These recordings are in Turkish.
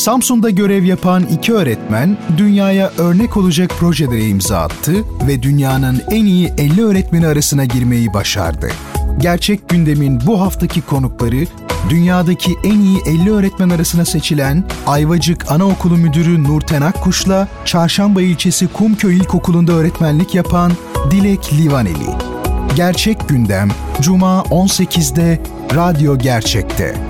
Samsun'da görev yapan iki öğretmen dünyaya örnek olacak projelere imza attı ve dünyanın en iyi 50 öğretmeni arasına girmeyi başardı. Gerçek gündemin bu haftaki konukları dünyadaki en iyi 50 öğretmen arasına seçilen Ayvacık Anaokulu Müdürü Nurten Akkuş'la Çarşamba ilçesi Kumköy İlkokulu'nda öğretmenlik yapan Dilek Livaneli. Gerçek Gündem Cuma 18'de Radyo Gerçek'te.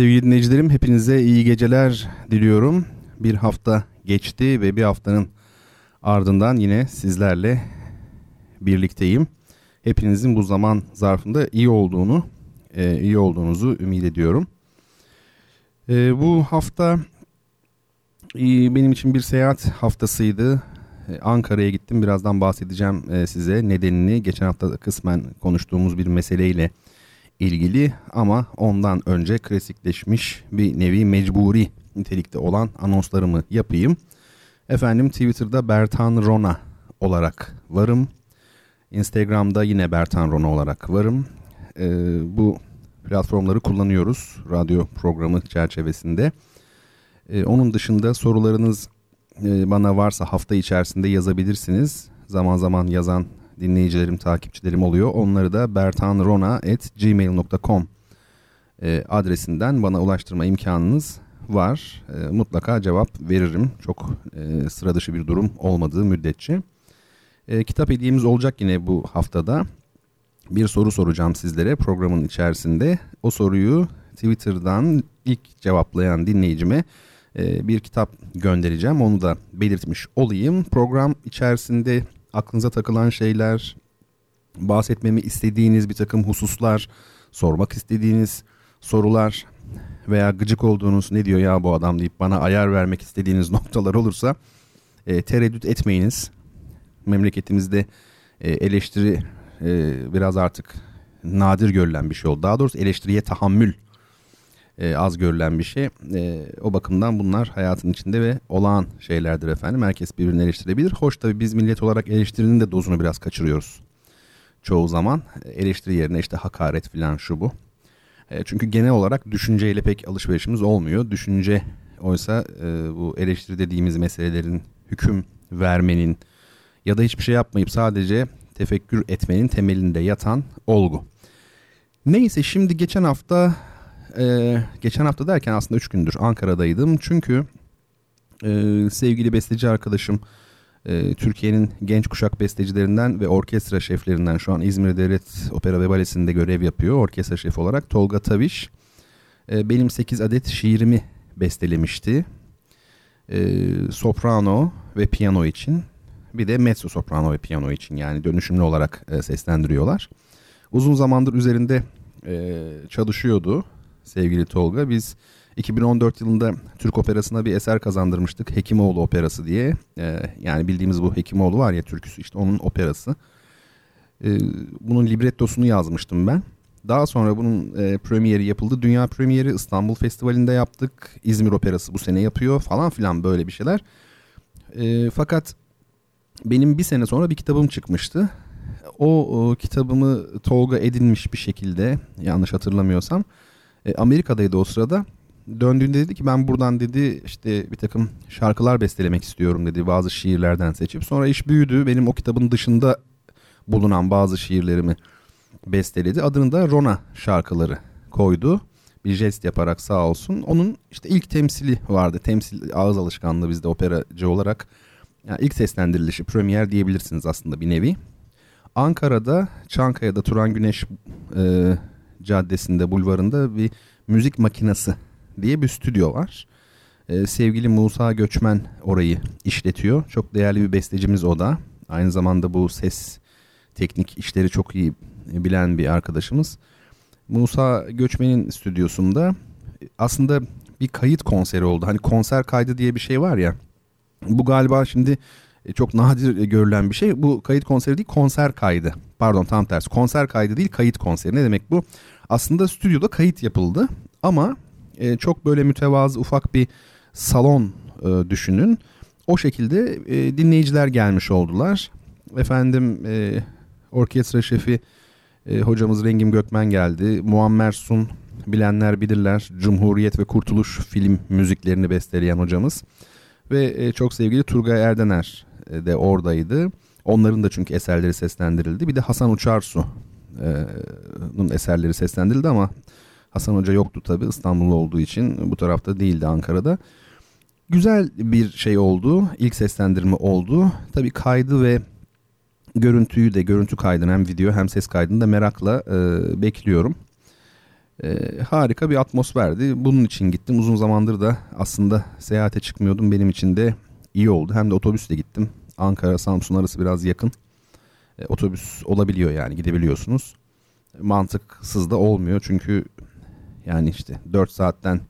Sevgili dinleyicilerim hepinize iyi geceler diliyorum. Bir hafta geçti ve bir haftanın ardından yine sizlerle birlikteyim. Hepinizin bu zaman zarfında iyi olduğunu, e, iyi olduğunuzu ümit ediyorum. E, bu hafta e, benim için bir seyahat haftasıydı. Ankara'ya gittim. Birazdan bahsedeceğim size nedenini. Geçen hafta kısmen konuştuğumuz bir meseleyle ilgili ama ondan önce klasikleşmiş bir nevi mecburi nitelikte olan anonslarımı yapayım. Efendim Twitter'da Bertan Rona olarak varım. Instagram'da yine Bertan Rona olarak varım. Ee, bu platformları kullanıyoruz radyo programı çerçevesinde. Ee, onun dışında sorularınız e, bana varsa hafta içerisinde yazabilirsiniz. Zaman zaman yazan dinleyicilerim, takipçilerim oluyor. Onları da bertanrona.gmail.com e, adresinden bana ulaştırma imkanınız var. E, mutlaka cevap veririm. Çok e, sıra dışı bir durum olmadığı müddetçe. E, kitap hediyemiz olacak yine bu haftada. Bir soru soracağım sizlere programın içerisinde. O soruyu Twitter'dan ilk cevaplayan dinleyicime bir kitap göndereceğim. Onu da belirtmiş olayım. Program içerisinde aklınıza takılan şeyler, bahsetmemi istediğiniz bir takım hususlar, sormak istediğiniz sorular veya gıcık olduğunuz ne diyor ya bu adam deyip bana ayar vermek istediğiniz noktalar olursa e, tereddüt etmeyiniz. Memleketimizde e, eleştiri e, biraz artık nadir görülen bir şey oldu. Daha doğrusu eleştiriye tahammül e, az görülen bir şey. E, o bakımdan bunlar hayatın içinde ve olağan şeylerdir efendim. Herkes birbirini eleştirebilir. Hoş tabii biz millet olarak eleştirinin de dozunu biraz kaçırıyoruz. Çoğu zaman eleştiri yerine işte hakaret falan şu bu. E, çünkü genel olarak düşünceyle pek alışverişimiz olmuyor. Düşünce oysa e, bu eleştiri dediğimiz meselelerin hüküm vermenin ya da hiçbir şey yapmayıp sadece tefekkür etmenin temelinde yatan olgu. Neyse şimdi geçen hafta e, geçen hafta derken aslında 3 gündür Ankara'daydım. Çünkü e, sevgili besteci arkadaşım e, Türkiye'nin genç kuşak bestecilerinden ve orkestra şeflerinden şu an İzmir Devlet Opera ve Balesi'nde görev yapıyor orkestra şefi olarak Tolga Taviş. E, benim 8 adet şiirimi bestelemişti. E, soprano ve piyano için bir de mezzo soprano ve piyano için yani dönüşümlü olarak e, seslendiriyorlar. Uzun zamandır üzerinde e, çalışıyordu sevgili Tolga. Biz 2014 yılında Türk Operası'na bir eser kazandırmıştık. Hekimoğlu Operası diye. Ee, yani bildiğimiz bu Hekimoğlu var ya türküsü işte onun operası. Ee, bunun librettosunu yazmıştım ben. Daha sonra bunun e, premieri yapıldı. Dünya premieri İstanbul Festivali'nde yaptık. İzmir Operası bu sene yapıyor falan filan böyle bir şeyler. E, fakat benim bir sene sonra bir kitabım çıkmıştı. O, o kitabımı Tolga edinmiş bir şekilde yanlış hatırlamıyorsam e, Amerika'daydı o sırada. Döndüğünde dedi ki ben buradan dedi işte bir takım şarkılar bestelemek istiyorum dedi bazı şiirlerden seçip. Sonra iş büyüdü. Benim o kitabın dışında bulunan bazı şiirlerimi besteledi. Adını da Rona şarkıları koydu. Bir jest yaparak sağ olsun. Onun işte ilk temsili vardı. Temsil ağız alışkanlığı bizde operacı olarak. Yani ilk seslendirilişi premier diyebilirsiniz aslında bir nevi. Ankara'da Çankaya'da Turan Güneş e, Caddesi'nde bulvarında bir müzik makinası diye bir stüdyo var. Ee, sevgili Musa Göçmen orayı işletiyor. Çok değerli bir bestecimiz o da. Aynı zamanda bu ses teknik işleri çok iyi bilen bir arkadaşımız. Musa Göçmen'in stüdyosunda aslında bir kayıt konseri oldu. Hani konser kaydı diye bir şey var ya. Bu galiba şimdi e, çok nadir görülen bir şey. Bu kayıt konseri değil konser kaydı. Pardon tam tersi. Konser kaydı değil kayıt konseri. Ne demek bu? Aslında stüdyoda kayıt yapıldı ama e, çok böyle mütevazı ufak bir salon e, düşünün. O şekilde e, dinleyiciler gelmiş oldular. Efendim e, orkestra şefi e, hocamız Rengim Gökmen geldi. Muammer Sun bilenler bilirler. Cumhuriyet ve Kurtuluş film müziklerini besteleyen hocamız. Ve e, çok sevgili Turgay Erdener e, de oradaydı. Onların da çünkü eserleri seslendirildi. Bir de Hasan Uçarsu'nun eserleri seslendirildi ama Hasan Hoca yoktu tabi İstanbul'da olduğu için bu tarafta değildi Ankara'da. Güzel bir şey oldu. İlk seslendirme oldu. Tabi kaydı ve görüntüyü de görüntü kaydını hem video hem ses kaydını da merakla e, bekliyorum. E, harika bir atmosferdi. Bunun için gittim. Uzun zamandır da aslında seyahate çıkmıyordum. Benim için de iyi oldu. Hem de otobüsle gittim. Ankara Samsun arası biraz yakın. E, otobüs olabiliyor yani gidebiliyorsunuz. Mantıksız da olmuyor çünkü yani işte 4 saatten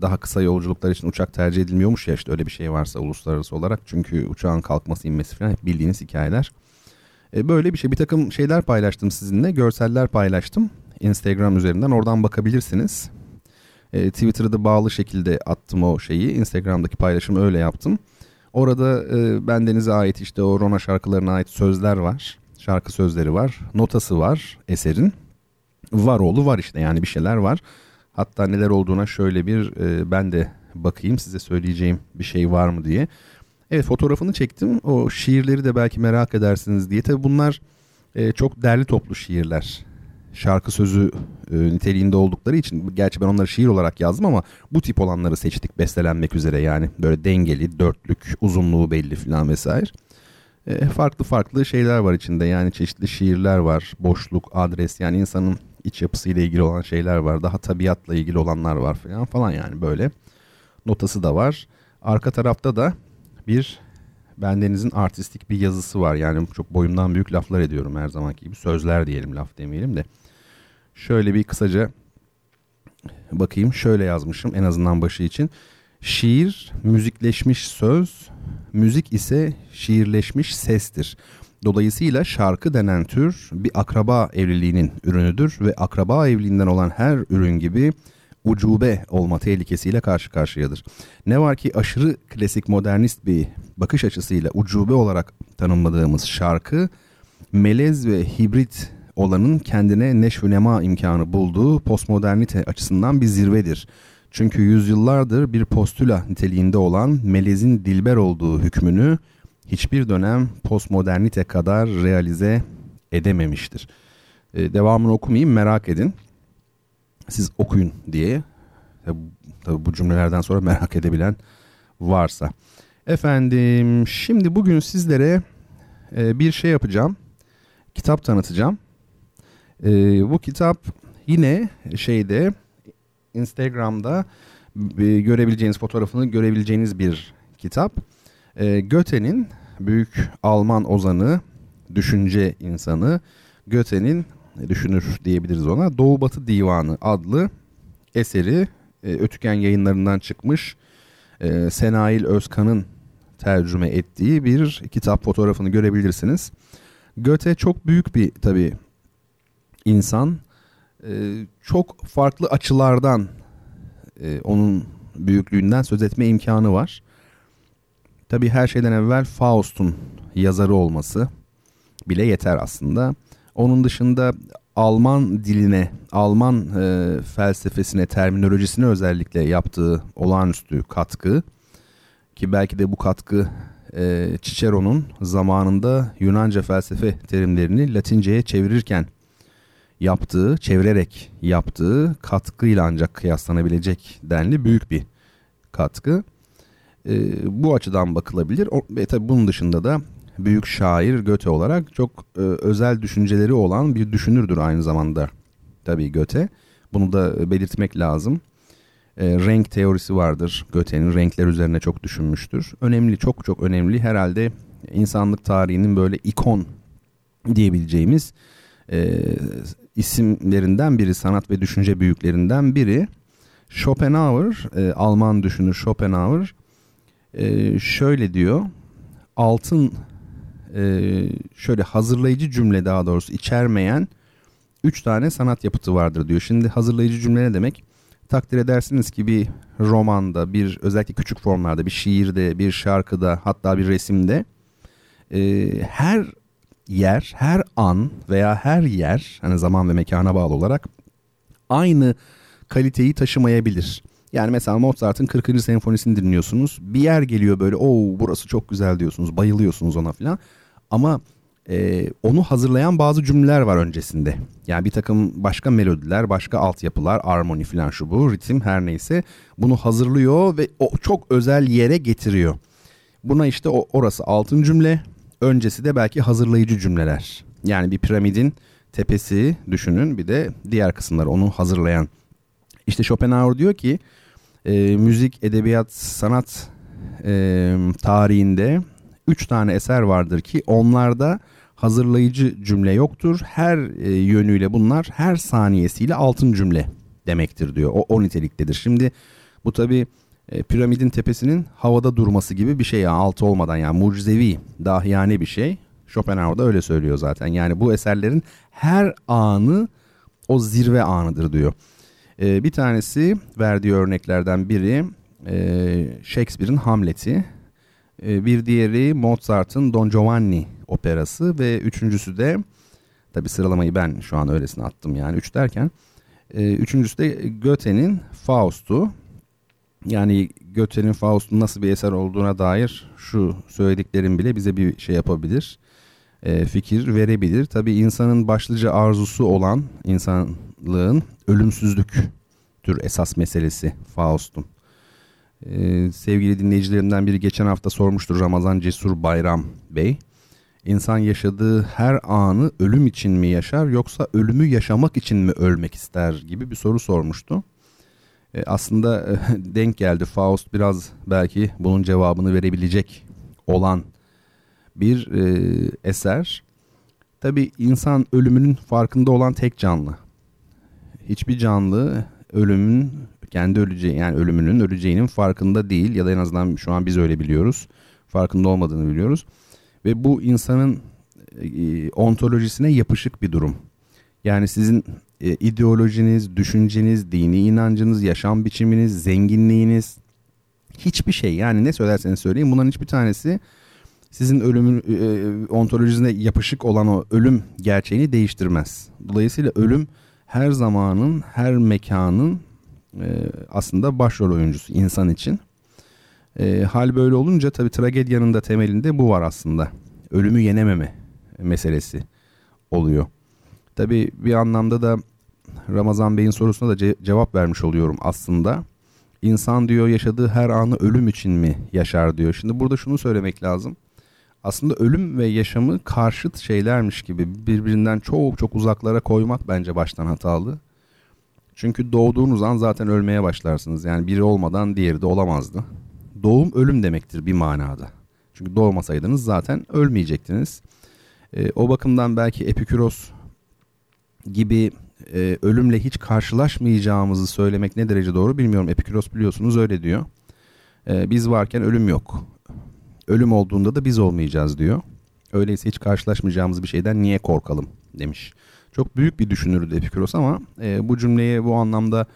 daha kısa yolculuklar için uçak tercih edilmiyormuş ya işte öyle bir şey varsa uluslararası olarak. Çünkü uçağın kalkması inmesi falan hep bildiğiniz hikayeler. E, böyle bir şey bir takım şeyler paylaştım sizinle görseller paylaştım Instagram üzerinden oradan bakabilirsiniz. E, Twitter'da bağlı şekilde attım o şeyi Instagram'daki paylaşımı öyle yaptım. Orada e, bendenize ait işte o Rona şarkılarına ait sözler var. Şarkı sözleri var. Notası var eserin. Var oğlu var işte yani bir şeyler var. Hatta neler olduğuna şöyle bir e, ben de bakayım size söyleyeceğim bir şey var mı diye. Evet fotoğrafını çektim. O şiirleri de belki merak edersiniz diye. Tabi bunlar e, çok derli toplu şiirler. Şarkı sözü e, niteliğinde oldukları için gerçi ben onları şiir olarak yazdım ama bu tip olanları seçtik bestelenmek üzere yani böyle dengeli, dörtlük, uzunluğu belli falan vesaire. E, farklı farklı şeyler var içinde yani çeşitli şiirler var, boşluk, adres yani insanın iç yapısıyla ilgili olan şeyler var. Daha tabiatla ilgili olanlar var falan falan yani böyle. Notası da var. Arka tarafta da bir bendenizin artistik bir yazısı var. Yani çok boyumdan büyük laflar ediyorum her zamanki gibi. Sözler diyelim laf demeyelim de. Şöyle bir kısaca bakayım. Şöyle yazmışım en azından başı için. Şiir müzikleşmiş söz, müzik ise şiirleşmiş sestir. Dolayısıyla şarkı denen tür bir akraba evliliğinin ürünüdür ve akraba evliliğinden olan her ürün gibi ucube olma tehlikesiyle karşı karşıyadır. Ne var ki aşırı klasik modernist bir bakış açısıyla ucube olarak tanımladığımız şarkı melez ve hibrit olanın kendine neşvünema imkanı bulduğu postmodernite açısından bir zirvedir. Çünkü yüzyıllardır bir postüla niteliğinde olan melezin dilber olduğu hükmünü hiçbir dönem postmodernite kadar realize edememiştir. Ee, devamını okumayayım merak edin. Siz okuyun diye. Tabi, tabi bu cümlelerden sonra merak edebilen varsa. Efendim şimdi bugün sizlere e, bir şey yapacağım. Kitap tanıtacağım. E, bu kitap yine şeyde Instagram'da e, görebileceğiniz fotoğrafını görebileceğiniz bir kitap. E, Göte'nin büyük Alman ozanı, düşünce insanı Göte'nin düşünür diyebiliriz ona Doğu Batı Divanı adlı eseri e, Ötüken yayınlarından çıkmış e, Senail Özkan'ın tercüme ettiği bir kitap fotoğrafını görebilirsiniz. Göte çok büyük bir tabi insan. E, çok farklı açılardan e, onun büyüklüğünden söz etme imkanı var. Tabi her şeyden evvel Faust'un yazarı olması bile yeter aslında. Onun dışında Alman diline, Alman e, felsefesine, terminolojisine özellikle yaptığı olağanüstü katkı ki belki de bu katkı e, Cicero'nun zamanında Yunanca felsefe terimlerini Latinceye çevirirken yaptığı, çevirerek yaptığı katkıyla ancak kıyaslanabilecek denli büyük bir katkı. E, bu açıdan bakılabilir. O, ve tabii bunun dışında da büyük şair Göte olarak çok e, özel düşünceleri olan bir düşünürdür aynı zamanda tabii Göte. Bunu da belirtmek lazım. E, renk teorisi vardır Göte'nin renkler üzerine çok düşünmüştür. Önemli çok çok önemli herhalde insanlık tarihinin böyle ikon diyebileceğimiz e, isimlerinden biri, sanat ve düşünce büyüklerinden biri. Schopenhauer, e, Alman düşünür Schopenhauer e, şöyle diyor. Altın e, şöyle hazırlayıcı cümle daha doğrusu içermeyen üç tane sanat yapıtı vardır diyor. Şimdi hazırlayıcı cümle ne demek? Takdir edersiniz ki bir romanda, bir özellikle küçük formlarda, bir şiirde, bir şarkıda, hatta bir resimde e, her yer, her an veya her yer, hani zaman ve mekana bağlı olarak aynı kaliteyi taşımayabilir. Yani mesela Mozart'ın 40. senfonisini dinliyorsunuz. Bir yer geliyor böyle, "Oo burası çok güzel." diyorsunuz, bayılıyorsunuz ona filan. Ama e, onu hazırlayan bazı cümleler var öncesinde. Yani bir takım başka melodiler, başka altyapılar, armoni falan şu bu, ritim her neyse bunu hazırlıyor ve o çok özel yere getiriyor. Buna işte o, orası altın cümle, öncesi de belki hazırlayıcı cümleler. Yani bir piramidin tepesi düşünün bir de diğer kısımları onu hazırlayan. İşte Schopenhauer diyor ki e, müzik, edebiyat, sanat e, tarihinde üç tane eser vardır ki onlarda hazırlayıcı cümle yoktur. Her e, yönüyle bunlar her saniyesiyle altın cümle demektir diyor. O, o niteliktedir. Şimdi bu tabi e, piramidin tepesinin havada durması gibi bir şey ya altı olmadan yani mucizevi dahiyane bir şey. Schopenhauer da öyle söylüyor zaten. Yani bu eserlerin her anı o zirve anıdır diyor. E, bir tanesi verdiği örneklerden biri e, Shakespeare'in Hamlet'i. E, bir diğeri Mozart'ın Don Giovanni operası ve üçüncüsü de tabi sıralamayı ben şu an öylesine attım yani üç derken e, üçüncüsü de Goethe'nin Faust'u yani Goethe'nin Faust'un nasıl bir eser olduğuna dair şu söylediklerim bile bize bir şey yapabilir e, fikir verebilir tabi insanın başlıca arzusu olan insanlığın ölümsüzlüktür esas meselesi Faust'un ee, sevgili dinleyicilerimden biri geçen hafta sormuştur Ramazan Cesur Bayram Bey. İnsan yaşadığı her anı ölüm için mi yaşar yoksa ölümü yaşamak için mi ölmek ister gibi bir soru sormuştu. E, aslında e, denk geldi Faust biraz belki bunun cevabını verebilecek olan bir e, eser. Tabi insan ölümünün farkında olan tek canlı. Hiçbir canlı ölümün kendi öleceği yani ölümünün öleceğinin farkında değil ya da en azından şu an biz öyle biliyoruz. Farkında olmadığını biliyoruz. Ve bu insanın e, ontolojisine yapışık bir durum. Yani sizin e, ideolojiniz, düşünceniz, dini inancınız, yaşam biçiminiz, zenginliğiniz hiçbir şey yani ne söylerseniz söyleyin bunların hiçbir tanesi sizin ölümün e, ontolojisine yapışık olan o ölüm gerçeğini değiştirmez. Dolayısıyla ölüm her zamanın, her mekanın e, aslında başrol oyuncusu insan için. E, hal böyle olunca tabii tragedyanın da temelinde bu var aslında. Ölümü yenememe meselesi oluyor. Tabii bir anlamda da Ramazan Bey'in sorusuna da ce- cevap vermiş oluyorum aslında. İnsan diyor yaşadığı her anı ölüm için mi yaşar diyor. Şimdi burada şunu söylemek lazım. Aslında ölüm ve yaşamı karşıt şeylermiş gibi birbirinden çok çok uzaklara koymak bence baştan hatalı. Çünkü doğduğunuz an zaten ölmeye başlarsınız. Yani biri olmadan diğeri de olamazdı. Doğum ölüm demektir bir manada. Çünkü doğmasaydınız zaten ölmeyecektiniz. E, o bakımdan belki Epikuros gibi e, ölümle hiç karşılaşmayacağımızı söylemek ne derece doğru bilmiyorum. Epikuros biliyorsunuz öyle diyor. E, biz varken ölüm yok. Ölüm olduğunda da biz olmayacağız diyor. Öyleyse hiç karşılaşmayacağımız bir şeyden niye korkalım demiş. Çok büyük bir düşünürdü Epikuros ama e, bu cümleye bu anlamda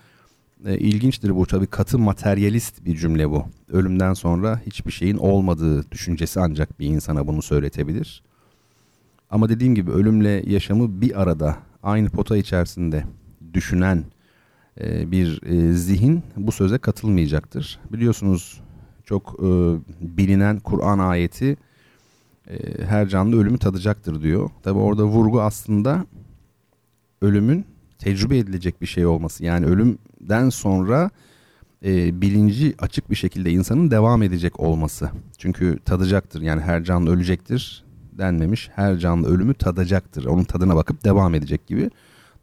e, ilginçtir bu. Tabii katı materyalist bir cümle bu. Ölümden sonra hiçbir şeyin olmadığı düşüncesi ancak bir insana bunu söyletebilir. Ama dediğim gibi ölümle yaşamı bir arada aynı pota içerisinde düşünen e, bir e, zihin bu söze katılmayacaktır. Biliyorsunuz çok e, bilinen Kur'an ayeti e, her canlı ölümü tadacaktır diyor. Tabi orada vurgu aslında ölümün tecrübe edilecek bir şey olması. Yani ölümden sonra e, bilinci açık bir şekilde insanın devam edecek olması. Çünkü tadacaktır yani her canlı ölecektir denmemiş. Her canlı ölümü tadacaktır. Onun tadına bakıp devam edecek gibi.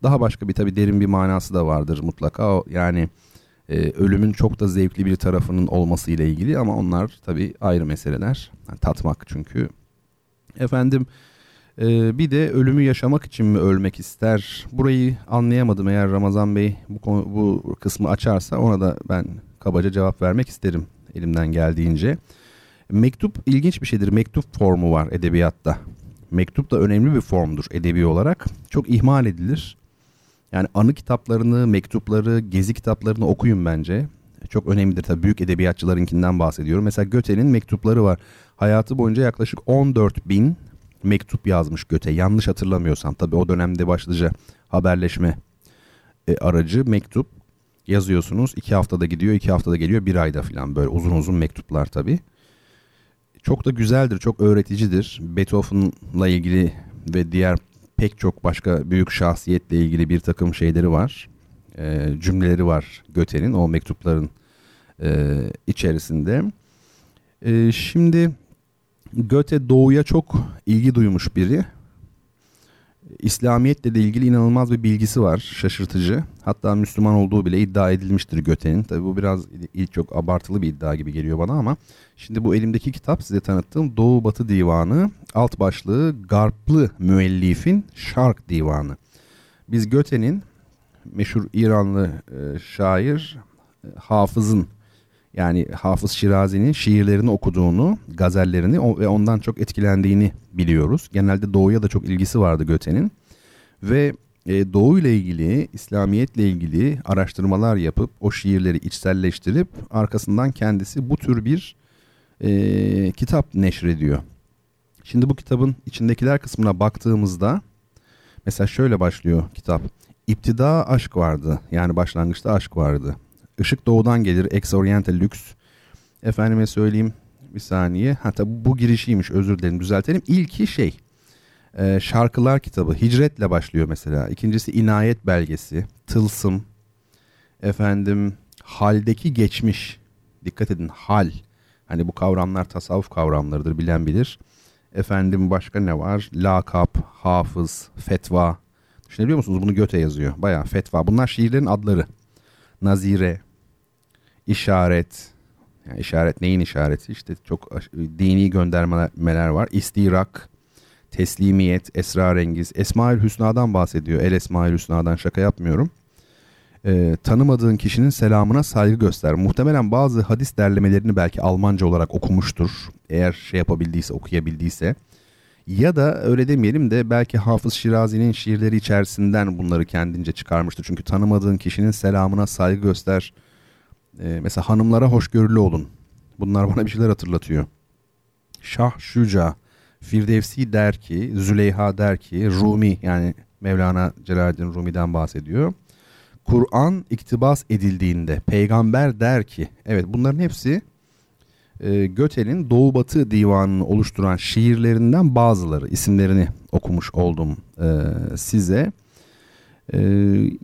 Daha başka bir tabii derin bir manası da vardır mutlaka. Yani e, ölümün çok da zevkli bir tarafının olması ile ilgili ama onlar tabii ayrı meseleler. Yani tatmak çünkü. Efendim Ee, bir de ölümü yaşamak için mi ölmek ister? Burayı anlayamadım eğer Ramazan Bey bu, konu, bu kısmı açarsa ona da ben kabaca cevap vermek isterim elimden geldiğince. Mektup ilginç bir şeydir. Mektup formu var edebiyatta. Mektup da önemli bir formdur edebi olarak. Çok ihmal edilir. Yani anı kitaplarını, mektupları, gezi kitaplarını okuyun bence. Çok önemlidir tabii büyük edebiyatçılarınkinden bahsediyorum. Mesela Göte'nin mektupları var. Hayatı boyunca yaklaşık 14 bin mektup yazmış Göte. Yanlış hatırlamıyorsam tabii o dönemde başlıca haberleşme e, aracı mektup yazıyorsunuz. iki haftada gidiyor, iki haftada geliyor, bir ayda falan böyle uzun uzun mektuplar tabii. Çok da güzeldir, çok öğreticidir. Beethoven'la ilgili ve diğer pek çok başka büyük şahsiyetle ilgili bir takım şeyleri var. E, cümleleri var Göte'nin o mektupların e, içerisinde. E, şimdi Göte doğuya çok ilgi duymuş biri. İslamiyetle de ilgili inanılmaz bir bilgisi var. Şaşırtıcı. Hatta Müslüman olduğu bile iddia edilmiştir Göte'nin. Tabi bu biraz ilk çok abartılı bir iddia gibi geliyor bana ama şimdi bu elimdeki kitap size tanıttığım Doğu Batı Divanı alt başlığı Garplı müellifin Şark Divanı. Biz Göte'nin meşhur İranlı e, şair e, Hafız'ın yani Hafız Şirazi'nin şiirlerini okuduğunu, gazellerini ve ondan çok etkilendiğini biliyoruz. Genelde Doğu'ya da çok ilgisi vardı Göte'nin. Ve e, Doğu ile ilgili, İslamiyetle ilgili araştırmalar yapıp o şiirleri içselleştirip arkasından kendisi bu tür bir e, kitap neşrediyor. Şimdi bu kitabın içindekiler kısmına baktığımızda mesela şöyle başlıyor kitap. İptida aşk vardı. Yani başlangıçta aşk vardı. Işık doğudan gelir. Ex Oriental Lux. Efendime söyleyeyim bir saniye. Hatta bu girişiymiş özür dilerim düzeltelim. İlki şey e, şarkılar kitabı. Hicretle başlıyor mesela. İkincisi inayet belgesi. Tılsım. Efendim haldeki geçmiş. Dikkat edin hal. Hani bu kavramlar tasavvuf kavramlarıdır bilen bilir. Efendim başka ne var? Lakap, hafız, fetva. Düşünebiliyor musunuz? Bunu Göte yazıyor. Bayağı fetva. Bunlar şiirlerin adları. Nazire, işaret, yani işaret neyin işareti? İşte çok dini göndermeler var. İstirak, teslimiyet, esrarengiz. Esmaül Hüsna'dan bahsediyor. El Esmaül Hüsna'dan şaka yapmıyorum. Ee, tanımadığın kişinin selamına saygı göster. Muhtemelen bazı hadis derlemelerini belki Almanca olarak okumuştur. Eğer şey yapabildiyse, okuyabildiyse. Ya da öyle demeyelim de belki Hafız Şirazi'nin şiirleri içerisinden bunları kendince çıkarmıştır. Çünkü tanımadığın kişinin selamına saygı göster e, mesela hanımlara hoşgörülü olun. Bunlar bana bir şeyler hatırlatıyor. Şah Şuca, Firdevsi der ki, Züleyha der ki, Rumi yani Mevlana Celaleddin Rumi'den bahsediyor. Kur'an iktibas edildiğinde peygamber der ki, evet bunların hepsi e, Göte'nin Doğu Batı divanını oluşturan şiirlerinden bazıları isimlerini okumuş oldum e, size. E,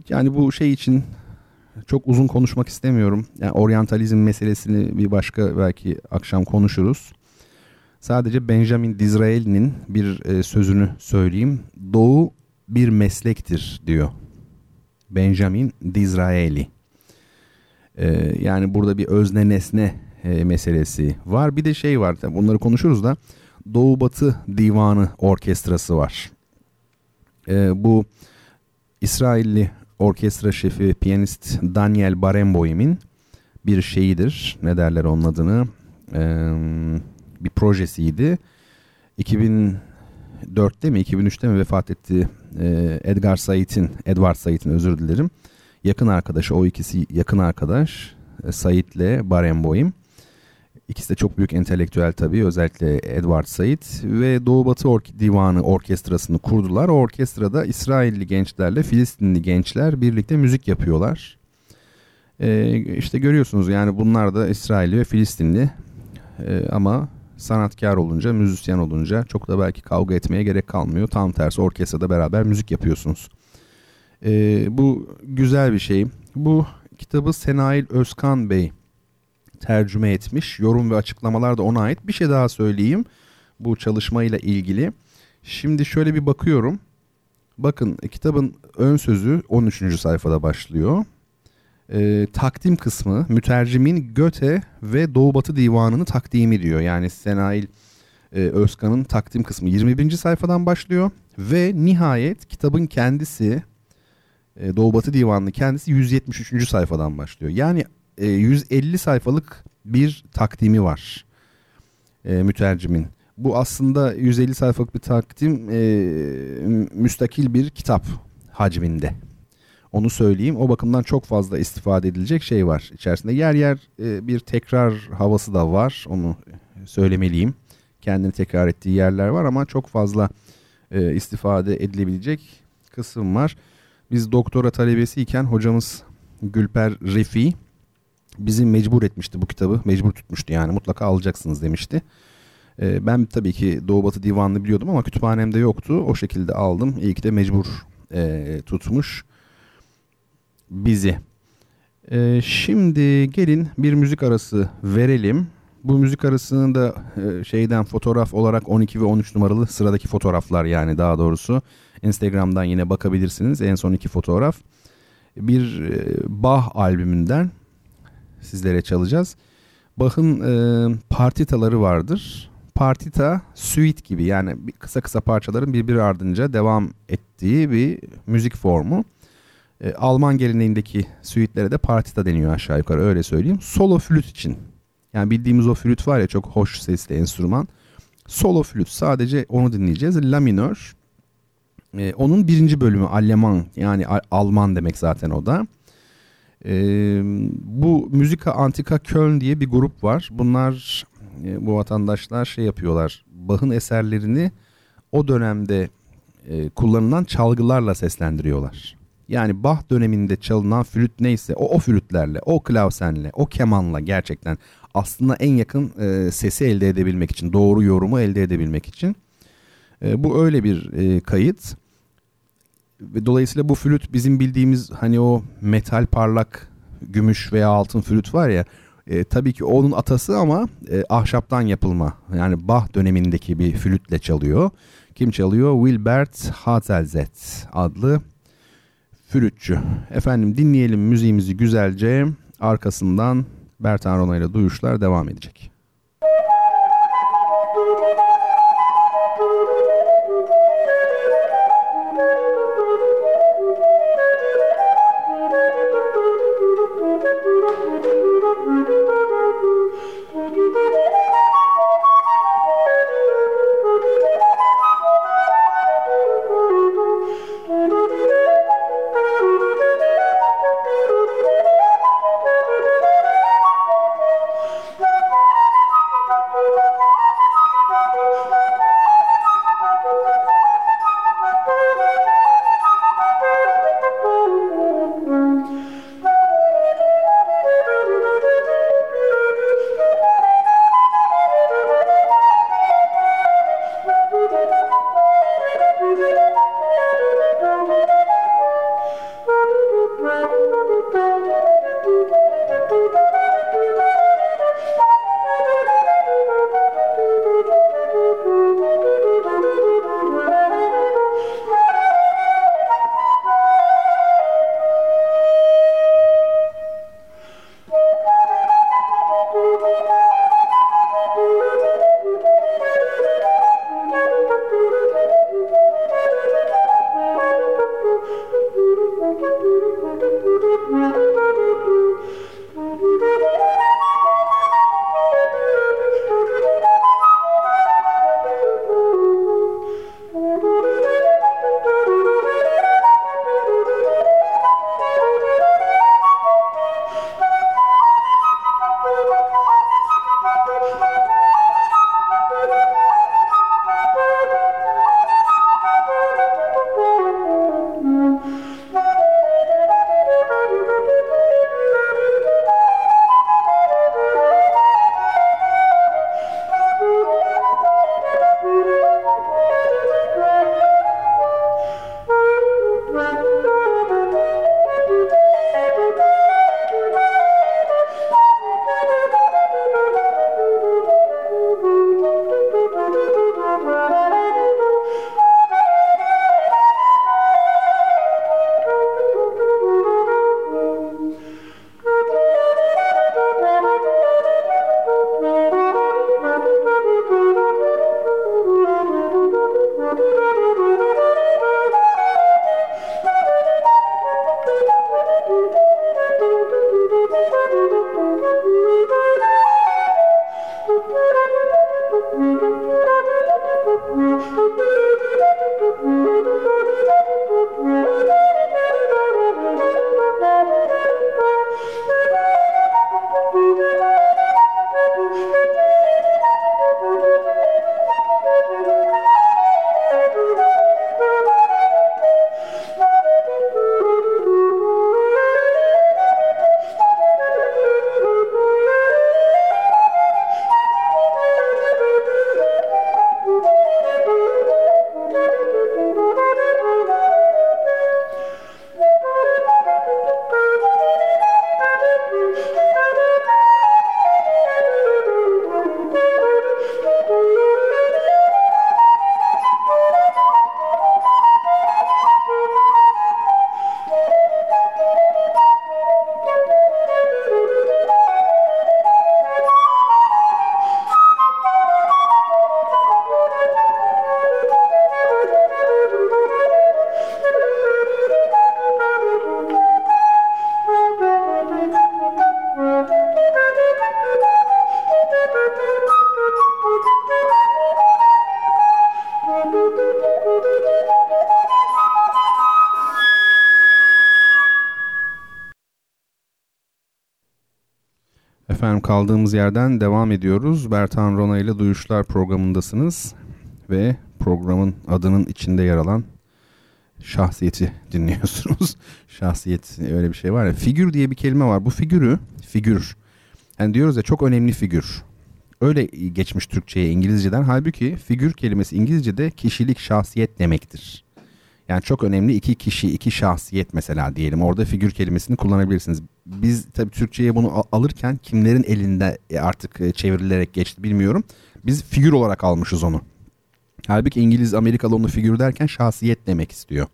yani bu şey için çok uzun konuşmak istemiyorum. Yani oryantalizm meselesini bir başka belki akşam konuşuruz. Sadece Benjamin Disraeli'nin bir e, sözünü söyleyeyim. Doğu bir meslektir diyor. Benjamin Disraeli. E, yani burada bir özne nesne e, meselesi var. Bir de şey var. Bunları konuşuruz da Doğu Batı Divanı Orkestrası var. Bu İsrailli orkestra şefi piyanist Daniel Barenboim'in bir şeyidir. Ne derler onun adını? Ee, bir projesiydi. 2004'te mi 2003'te mi vefat etti ee, Edgar Said'in, Edward Said'in özür dilerim. Yakın arkadaşı o ikisi yakın arkadaş Said'le Barenboim. İkisi de çok büyük entelektüel tabii özellikle Edward Said ve Doğu Batı Ork Divanı Orkestrası'nı kurdular. O orkestrada İsrailli gençlerle Filistinli gençler birlikte müzik yapıyorlar. Ee, işte görüyorsunuz yani bunlar da İsrailli ve Filistinli ee, ama sanatkar olunca, müzisyen olunca çok da belki kavga etmeye gerek kalmıyor. Tam tersi orkestrada beraber müzik yapıyorsunuz. Ee, bu güzel bir şey. Bu kitabı Senail Özkan Bey tercüme etmiş. Yorum ve açıklamalar da ona ait. Bir şey daha söyleyeyim bu çalışmayla ilgili. Şimdi şöyle bir bakıyorum. Bakın kitabın ön sözü 13. sayfada başlıyor. E, takdim kısmı mütercimin Göte ve Doğu Batı Divanı'nı takdimi diyor. Yani Senail e, Özkan'ın takdim kısmı 21. sayfadan başlıyor ve nihayet kitabın kendisi e, Doğu Batı Divanı'nın kendisi 173. sayfadan başlıyor. Yani e, 150 sayfalık bir takdimi var e, mütercimin. Bu aslında 150 sayfalık bir takdim e, müstakil bir kitap hacminde. Onu söyleyeyim. O bakımdan çok fazla istifade edilecek şey var içerisinde. Yer yer e, bir tekrar havası da var. Onu söylemeliyim. Kendini tekrar ettiği yerler var ama çok fazla e, istifade edilebilecek kısım var. Biz doktora talebesiyken hocamız Gülper Refi bizi mecbur etmişti bu kitabı. Mecbur tutmuştu yani mutlaka alacaksınız demişti. E, ben tabii ki Doğu Batı Divanı'nı biliyordum ama kütüphanemde yoktu. O şekilde aldım. İyi ki de mecbur e, tutmuş bizi. E, şimdi gelin bir müzik arası verelim. Bu müzik arasının da e, şeyden fotoğraf olarak 12 ve 13 numaralı sıradaki fotoğraflar yani daha doğrusu. Instagram'dan yine bakabilirsiniz en son iki fotoğraf. Bir e, Bach albümünden sizlere çalacağız. Bach'ın e, partitaları vardır. Partita, suite gibi yani kısa kısa parçaların birbiri ardınca devam ettiği bir müzik formu. E, Alman geleneğindeki suite'lere de partita deniyor aşağı yukarı öyle söyleyeyim. Solo flüt için. Yani bildiğimiz o flüt var ya çok hoş sesli enstrüman. Solo flüt sadece onu dinleyeceğiz. La minör. E, onun birinci bölümü Alman yani Alman demek zaten o da. E, bu Müzika Antika Köln diye bir grup var. Bunlar e, bu vatandaşlar şey yapıyorlar. Bach'ın eserlerini o dönemde e, kullanılan çalgılarla seslendiriyorlar. Yani Bach döneminde çalınan flüt neyse o o flütlerle, o klavsenle, o kemanla gerçekten aslında en yakın e, sesi elde edebilmek için, doğru yorumu elde edebilmek için. E, bu öyle bir e, kayıt. Ve dolayısıyla bu flüt bizim bildiğimiz hani o metal parlak gümüş veya altın flüt var ya e, tabii ki onun atası ama e, ahşaptan yapılma. Yani Bach dönemindeki bir flütle çalıyor. Kim çalıyor? Wilbert Hazelzet adlı flütçü. Efendim dinleyelim müziğimizi güzelce. Arkasından Bertan Rona ile duyuşlar devam edecek. Kaldığımız yerden devam ediyoruz. Bertan Rona ile Duyuşlar programındasınız ve programın adının içinde yer alan şahsiyeti dinliyorsunuz. Şahsiyet öyle bir şey var ya. Figür diye bir kelime var. Bu figürü, figür. Yani diyoruz ya çok önemli figür. Öyle geçmiş Türkçe'ye İngilizceden. Halbuki figür kelimesi İngilizce'de kişilik, şahsiyet demektir. Yani çok önemli iki kişi, iki şahsiyet mesela diyelim. Orada figür kelimesini kullanabilirsiniz. Biz tabii Türkçe'ye bunu alırken kimlerin elinde e, artık e, çevrilerek geçti bilmiyorum. Biz figür olarak almışız onu. Halbuki İngiliz, Amerikalı onu figür derken şahsiyet demek istiyor.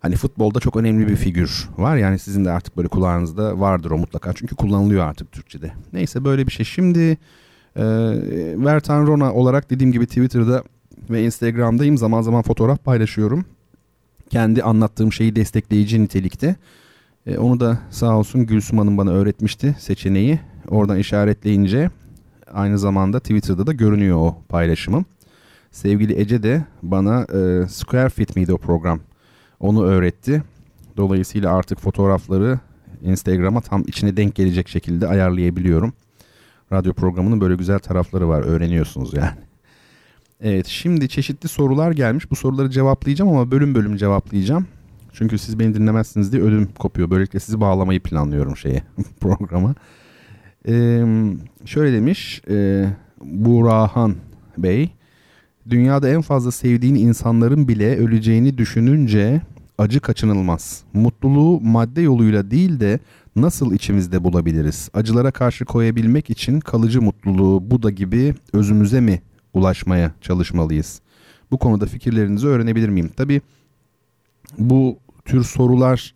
Hani futbolda çok önemli bir figür var. Yani sizin de artık böyle kulağınızda vardır o mutlaka. Çünkü kullanılıyor artık Türkçe'de. Neyse böyle bir şey. Şimdi e, Vertan Rona olarak dediğim gibi Twitter'da ve Instagram'dayım. Zaman zaman fotoğraf paylaşıyorum. Kendi anlattığım şeyi destekleyici nitelikte. E, onu da sağ olsun Gülsüm Hanım bana öğretmişti seçeneği. Oradan işaretleyince aynı zamanda Twitter'da da görünüyor o paylaşımım. Sevgili Ece de bana e, Square Fit miydi o program? Onu öğretti. Dolayısıyla artık fotoğrafları Instagram'a tam içine denk gelecek şekilde ayarlayabiliyorum. Radyo programının böyle güzel tarafları var. Öğreniyorsunuz yani. Evet şimdi çeşitli sorular gelmiş. Bu soruları cevaplayacağım ama bölüm bölüm cevaplayacağım. Çünkü siz beni dinlemezsiniz diye ödüm kopuyor. Böylelikle sizi bağlamayı planlıyorum şeye programa. Ee, şöyle demiş e, Burahan Bey. Dünyada en fazla sevdiğin insanların bile öleceğini düşününce acı kaçınılmaz. Mutluluğu madde yoluyla değil de nasıl içimizde bulabiliriz? Acılara karşı koyabilmek için kalıcı mutluluğu Buda gibi özümüze mi ulaşmaya çalışmalıyız? Bu konuda fikirlerinizi öğrenebilir miyim? Tabii bu tür sorular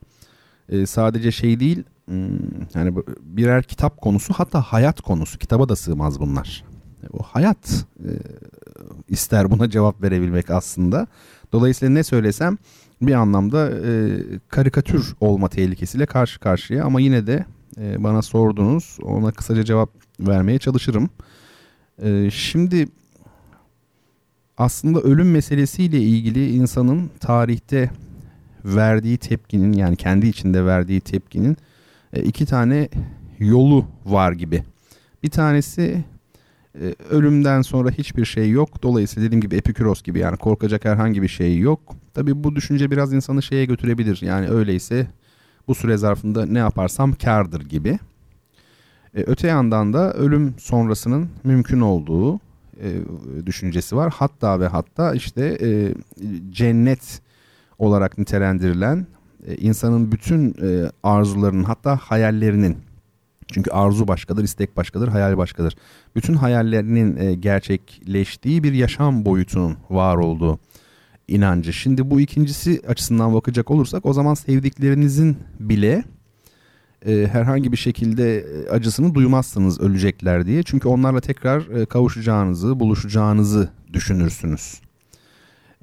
e, sadece şey değil yani birer kitap konusu hatta hayat konusu kitaba da sığmaz bunlar. O hayat e, ister buna cevap verebilmek aslında. Dolayısıyla ne söylesem bir anlamda e, karikatür olma tehlikesiyle karşı karşıya ama yine de e, bana sordunuz ona kısaca cevap vermeye çalışırım. E, şimdi aslında ölüm meselesiyle ilgili insanın tarihte verdiği tepkinin yani kendi içinde verdiği tepkinin e, iki tane yolu var gibi. Bir tanesi e, ölümden sonra hiçbir şey yok. Dolayısıyla dediğim gibi Epikuros gibi yani korkacak herhangi bir şey yok. Tabi bu düşünce biraz insanı şeye götürebilir. Yani öyleyse bu süre zarfında ne yaparsam kardır gibi. E, öte yandan da ölüm sonrasının mümkün olduğu düşüncesi var. Hatta ve hatta işte cennet olarak nitelendirilen e, insanın bütün e, arzularının hatta hayallerinin çünkü arzu başkadır, istek başkadır, hayal başkadır. Bütün hayallerinin e, gerçekleştiği bir yaşam boyutunun var olduğu inancı. Şimdi bu ikincisi açısından bakacak olursak o zaman sevdiklerinizin bile herhangi bir şekilde acısını duymazsınız ölecekler diye. Çünkü onlarla tekrar kavuşacağınızı, buluşacağınızı düşünürsünüz.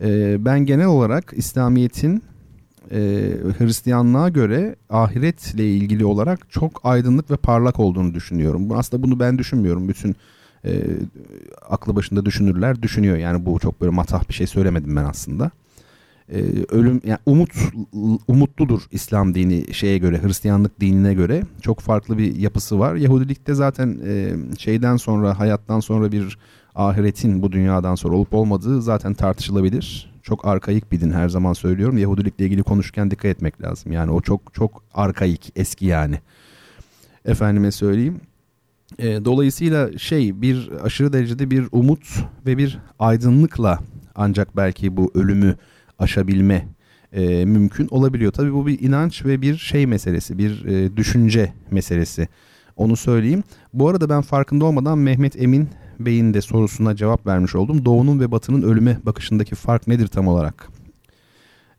E, ben genel olarak İslamiyet'in e, Hristiyanlığa göre ahiretle ilgili olarak çok aydınlık ve parlak olduğunu düşünüyorum. Aslında bunu ben düşünmüyorum. Bütün e, aklı başında düşünürler düşünüyor. Yani bu çok böyle matah bir şey söylemedim ben aslında. E, ölüm yani umut umutludur İslam dini şeye göre Hristiyanlık dinine göre çok farklı bir yapısı var. Yahudilikte zaten e, şeyden sonra hayattan sonra bir ahiretin bu dünyadan sonra olup olmadığı zaten tartışılabilir çok arkaik bir din her zaman söylüyorum. Yahudilikle ilgili konuşurken dikkat etmek lazım. Yani o çok çok arkaik, eski yani. Efendime söyleyeyim. E, dolayısıyla şey bir aşırı derecede bir umut ve bir aydınlıkla ancak belki bu ölümü aşabilme e, mümkün olabiliyor. Tabii bu bir inanç ve bir şey meselesi, bir e, düşünce meselesi. Onu söyleyeyim. Bu arada ben farkında olmadan Mehmet Emin Bey'in de sorusuna cevap vermiş oldum. Doğunun ve batının ölüme bakışındaki fark nedir tam olarak?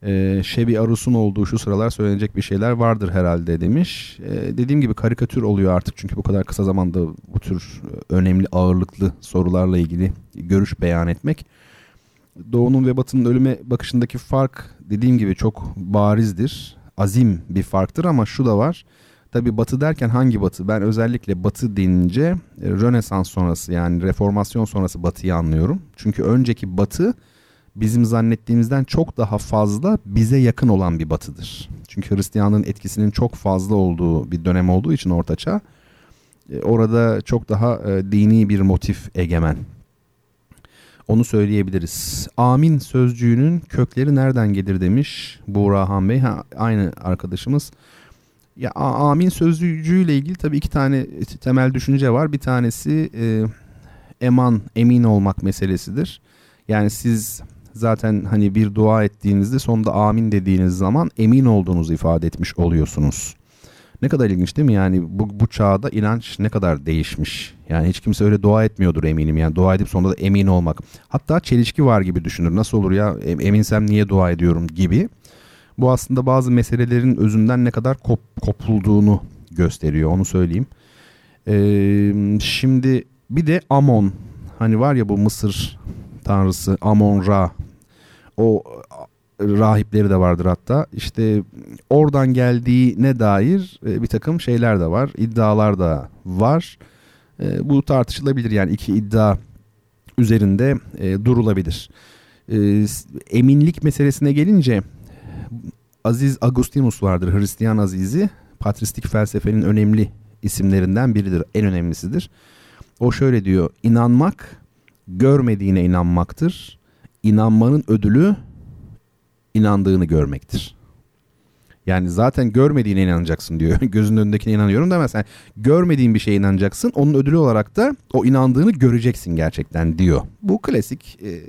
Ee, Şebi Arus'un olduğu şu sıralar söylenecek bir şeyler vardır herhalde demiş. Ee, dediğim gibi karikatür oluyor artık çünkü bu kadar kısa zamanda bu tür önemli ağırlıklı sorularla ilgili görüş beyan etmek. Doğunun ve batının ölüme bakışındaki fark dediğim gibi çok barizdir. Azim bir farktır ama şu da var. Tabi batı derken hangi batı? Ben özellikle batı denince e, Rönesans sonrası yani reformasyon sonrası batıyı anlıyorum. Çünkü önceki batı bizim zannettiğimizden çok daha fazla bize yakın olan bir batıdır. Çünkü Hristiyanlığın etkisinin çok fazla olduğu bir dönem olduğu için ortaçağ e, orada çok daha e, dini bir motif egemen. Onu söyleyebiliriz. Amin sözcüğünün kökleri nereden gelir demiş Buğrahan Bey. Ha, aynı arkadaşımız. Ya amin sözcüğüyle ilgili tabii iki tane temel düşünce var. Bir tanesi e, eman, emin olmak meselesidir. Yani siz zaten hani bir dua ettiğinizde sonunda amin dediğiniz zaman emin olduğunuzu ifade etmiş oluyorsunuz. Ne kadar ilginç değil mi? Yani bu, bu çağda inanç ne kadar değişmiş. Yani hiç kimse öyle dua etmiyordur eminim. Yani dua edip sonunda da emin olmak. Hatta çelişki var gibi düşünür. Nasıl olur ya eminsem niye dua ediyorum gibi. Bu aslında bazı meselelerin özünden ne kadar kop, kopulduğunu gösteriyor onu söyleyeyim. Ee, şimdi bir de Amon hani var ya bu Mısır tanrısı Amon Ra o rahipleri de vardır hatta. İşte oradan geldiğine dair e, bir takım şeyler de var. iddialar da var. E, bu tartışılabilir yani iki iddia üzerinde e, durulabilir. Eminlik meselesine gelince Aziz Agustinus vardır Hristiyan Azizi. Patristik felsefenin önemli isimlerinden biridir. En önemlisidir. O şöyle diyor. İnanmak görmediğine inanmaktır. İnanmanın ödülü inandığını görmektir. Yani zaten görmediğine inanacaksın diyor. Gözünün önündekine inanıyorum demez. Yani görmediğin bir şeye inanacaksın. Onun ödülü olarak da o inandığını göreceksin gerçekten diyor. Bu klasik e,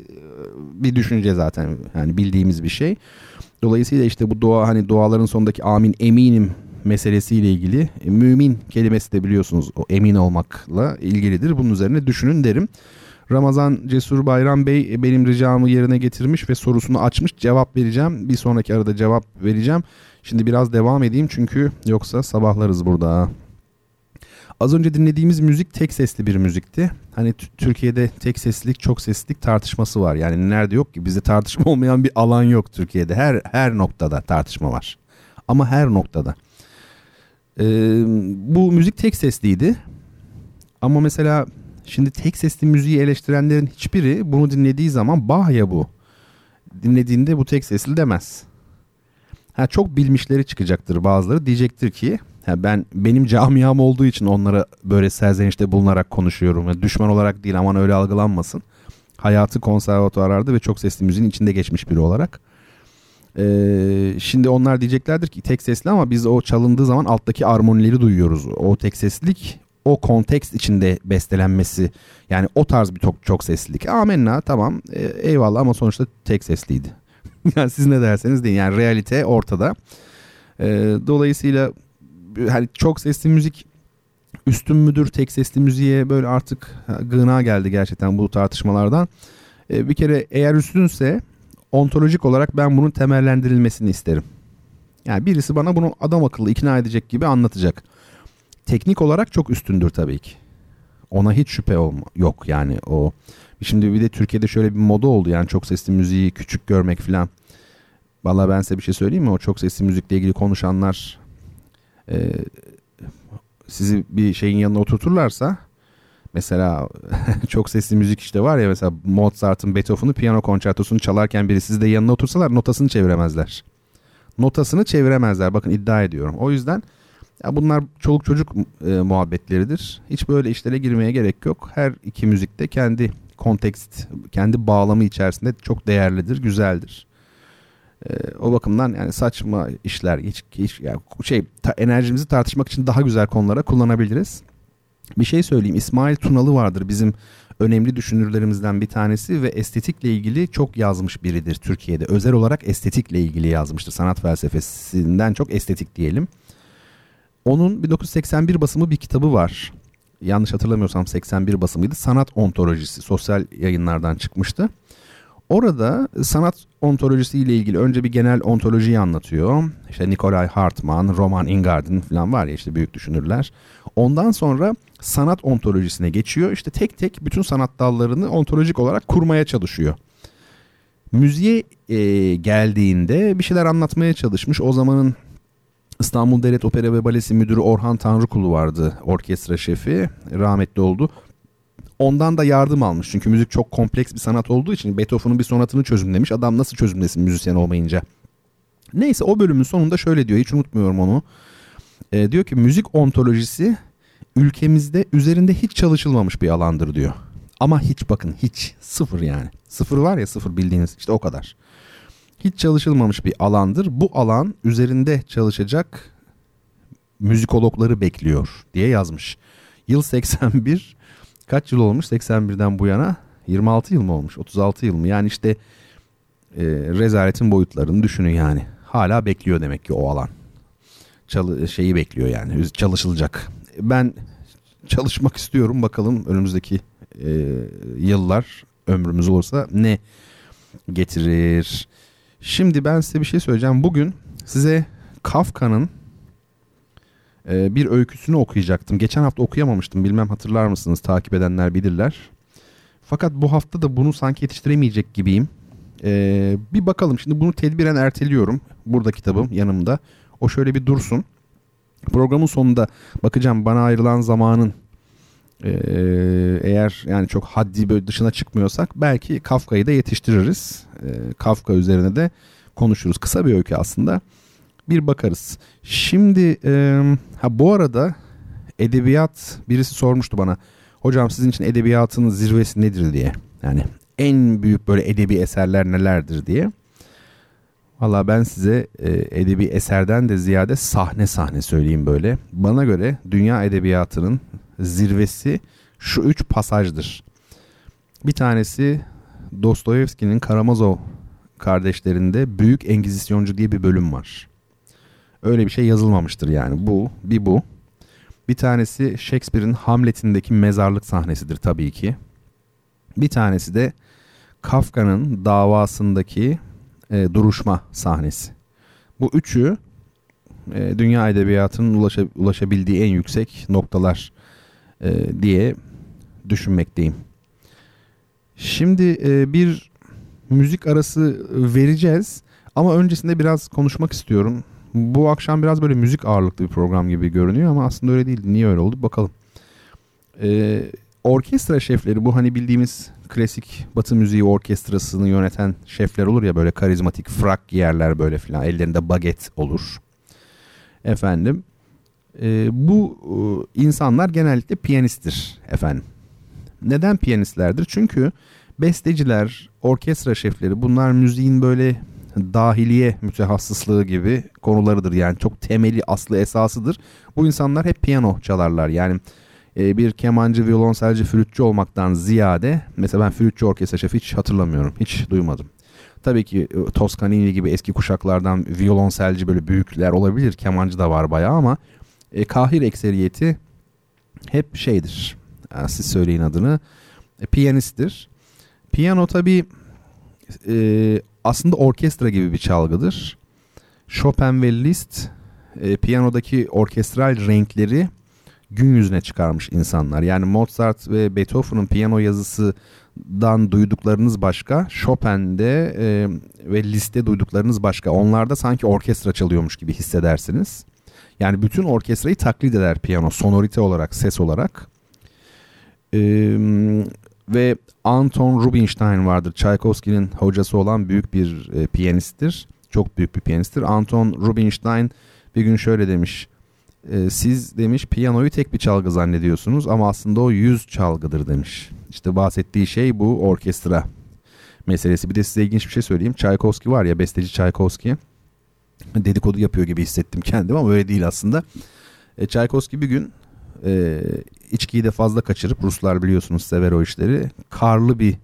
bir düşünce zaten. Yani bildiğimiz bir şey. Dolayısıyla işte bu dua hani duaların sonundaki amin eminim meselesiyle ilgili e, mümin kelimesi de biliyorsunuz o emin olmakla ilgilidir. Bunun üzerine düşünün derim. Ramazan Cesur Bayram Bey e, benim ricamı yerine getirmiş ve sorusunu açmış. Cevap vereceğim. Bir sonraki arada cevap vereceğim. Şimdi biraz devam edeyim çünkü yoksa sabahlarız burada. Az önce dinlediğimiz müzik tek sesli bir müzikti. Hani Türkiye'de tek seslilik çok seslilik tartışması var. Yani nerede yok ki bizde tartışma olmayan bir alan yok Türkiye'de. Her her noktada tartışma var. Ama her noktada. Ee, bu müzik tek sesliydi. Ama mesela Şimdi tek sesli müziği eleştirenlerin hiçbiri bunu dinlediği zaman bah ya bu. Dinlediğinde bu tek sesli demez. Ha çok bilmişleri çıkacaktır bazıları diyecektir ki ha ben benim camiam olduğu için onlara böyle serzenişte bulunarak konuşuyorum. Yani düşman olarak değil aman öyle algılanmasın. Hayatı konservatuarlarda ve çok sesli müziğin içinde geçmiş biri olarak. Ee, şimdi onlar diyeceklerdir ki tek sesli ama biz o çalındığı zaman alttaki armonileri duyuyoruz. O tek seslilik o kontekst içinde bestelenmesi yani o tarz bir çok, çok seslilik. Amenna tamam e, eyvallah ama sonuçta tek sesliydi. yani siz ne derseniz deyin yani realite ortada. E, dolayısıyla hani çok sesli müzik üstün müdür tek sesli müziğe böyle artık gına geldi gerçekten bu tartışmalardan. E, bir kere eğer üstünse ontolojik olarak ben bunun temellendirilmesini isterim. Yani birisi bana bunu adam akıllı ikna edecek gibi anlatacak teknik olarak çok üstündür tabii ki. Ona hiç şüphe olma, yok yani o. Şimdi bir de Türkiye'de şöyle bir moda oldu yani çok sesli müziği küçük görmek falan. Valla ben size bir şey söyleyeyim mi? O çok sesli müzikle ilgili konuşanlar e, sizi bir şeyin yanına oturturlarsa mesela çok sesli müzik işte var ya mesela Mozart'ın Beethoven'ın piyano konçertosunu çalarken biri sizi de yanına otursalar notasını çeviremezler. Notasını çeviremezler bakın iddia ediyorum. O yüzden ya bunlar çoluk çocuk e, muhabbetleridir. Hiç böyle işlere girmeye gerek yok. Her iki müzikte kendi kontekst, kendi bağlamı içerisinde çok değerlidir, güzeldir. E, o bakımdan yani saçma işler hiç, hiç yani şey ta, enerjimizi tartışmak için daha güzel konulara kullanabiliriz. Bir şey söyleyeyim. İsmail Tunalı vardır bizim önemli düşünürlerimizden bir tanesi ve estetikle ilgili çok yazmış biridir Türkiye'de. Özel olarak estetikle ilgili yazmıştır. Sanat felsefesinden çok estetik diyelim. Onun 1981 basımı bir kitabı var. Yanlış hatırlamıyorsam 81 basımıydı. Sanat ontolojisi sosyal yayınlardan çıkmıştı. Orada sanat ontolojisi ile ilgili önce bir genel ontolojiyi anlatıyor. İşte Nikolay Hartmann, Roman Ingarden falan var ya işte büyük düşünürler. Ondan sonra sanat ontolojisine geçiyor. İşte tek tek bütün sanat dallarını ontolojik olarak kurmaya çalışıyor. Müziğe e, geldiğinde bir şeyler anlatmaya çalışmış. O zamanın İstanbul Devlet Opera ve Balesi Müdürü Orhan Tanrıkulu vardı orkestra şefi rahmetli oldu. Ondan da yardım almış çünkü müzik çok kompleks bir sanat olduğu için Beethoven'un bir sonatını çözümlemiş. Adam nasıl çözümlesin müzisyen olmayınca. Neyse o bölümün sonunda şöyle diyor hiç unutmuyorum onu. E, diyor ki müzik ontolojisi ülkemizde üzerinde hiç çalışılmamış bir alandır diyor. Ama hiç bakın hiç sıfır yani. Sıfır var ya sıfır bildiğiniz işte o kadar. Hiç çalışılmamış bir alandır. Bu alan üzerinde çalışacak müzikologları bekliyor diye yazmış. Yıl 81 kaç yıl olmuş 81'den bu yana? 26 yıl mı olmuş? 36 yıl mı? Yani işte e, rezaletin boyutlarını düşünün yani. Hala bekliyor demek ki o alan. Çalı, şeyi bekliyor yani çalışılacak. Ben çalışmak istiyorum. Bakalım önümüzdeki e, yıllar ömrümüz olursa ne getirir? Şimdi ben size bir şey söyleyeceğim. Bugün size Kafka'nın e, bir öyküsünü okuyacaktım. Geçen hafta okuyamamıştım. Bilmem hatırlar mısınız? Takip edenler bilirler. Fakat bu hafta da bunu sanki yetiştiremeyecek gibiyim. Ee, bir bakalım. Şimdi bunu tedbiren erteliyorum. Burada kitabım yanımda. O şöyle bir dursun. Programın sonunda bakacağım bana ayrılan zamanın ee, eğer yani çok haddi böyle dışına çıkmıyorsak belki Kafka'yı da yetiştiririz. Ee, Kafka üzerine de konuşuruz. Kısa bir öykü aslında bir bakarız. Şimdi e, ha bu arada edebiyat birisi sormuştu bana. Hocam sizin için edebiyatın zirvesi nedir diye. Yani en büyük böyle edebi eserler nelerdir diye. Valla ben size e, edebi eserden de ziyade sahne sahne söyleyeyim böyle. Bana göre dünya edebiyatının zirvesi şu üç pasajdır. Bir tanesi Dostoyevski'nin Karamazov kardeşlerinde Büyük Engizisyoncu diye bir bölüm var. Öyle bir şey yazılmamıştır yani. Bu, bir bu. Bir tanesi Shakespeare'in Hamlet'indeki mezarlık sahnesidir tabii ki. Bir tanesi de Kafka'nın davasındaki e, duruşma sahnesi. Bu üçü e, dünya edebiyatının ulaşa, ulaşabildiği en yüksek noktalar e, diye düşünmekteyim. Şimdi e, bir müzik arası vereceğiz ama öncesinde biraz konuşmak istiyorum bu akşam biraz böyle müzik ağırlıklı bir program gibi görünüyor ama aslında öyle değil. Niye öyle oldu bakalım. Ee, orkestra şefleri bu hani bildiğimiz klasik batı müziği orkestrasını yöneten şefler olur ya böyle karizmatik frak giyerler böyle filan ellerinde baget olur. Efendim e, bu e, insanlar genellikle piyanisttir efendim. Neden piyanistlerdir? Çünkü besteciler, orkestra şefleri bunlar müziğin böyle dahiliye mütehassıslığı gibi konularıdır. Yani çok temeli aslı esasıdır. Bu insanlar hep piyano çalarlar. Yani e, bir kemancı, violonselci, flütçü olmaktan ziyade mesela ben flütçü orkestra şefi hiç hatırlamıyorum. Hiç duymadım. Tabii ki e, Toscanini gibi eski kuşaklardan violonselci böyle büyükler olabilir. Kemancı da var bayağı ama e, kahir ekseriyeti hep şeydir. Yani siz söyleyin adını. E, piyanisttir. Piyano tabii e, aslında orkestra gibi bir çalgıdır. Chopin ve Liszt e, piyanodaki orkestral renkleri gün yüzüne çıkarmış insanlar. Yani Mozart ve Beethoven'ın piyano yazısından duyduklarınız başka, Chopin'de e, ve Liszt'te duyduklarınız başka. Onlarda sanki orkestra çalıyormuş gibi hissedersiniz. Yani bütün orkestrayı taklit eder piyano sonorite olarak, ses olarak. E, ve Anton Rubinstein vardır. Tchaikovsky'nin hocası olan büyük bir e, piyanisttir. Çok büyük bir piyanisttir. Anton Rubinstein bir gün şöyle demiş. E, siz demiş piyanoyu tek bir çalgı zannediyorsunuz ama aslında o yüz çalgıdır demiş. İşte bahsettiği şey bu orkestra meselesi. Bir de size ilginç bir şey söyleyeyim. Tchaikovsky var ya besteci Tchaikovsky. Dedikodu yapıyor gibi hissettim kendim ama öyle değil aslında. E, Tchaikovsky bir gün e, içkiyi de fazla kaçırıp Ruslar biliyorsunuz sever o işleri. Karlı bir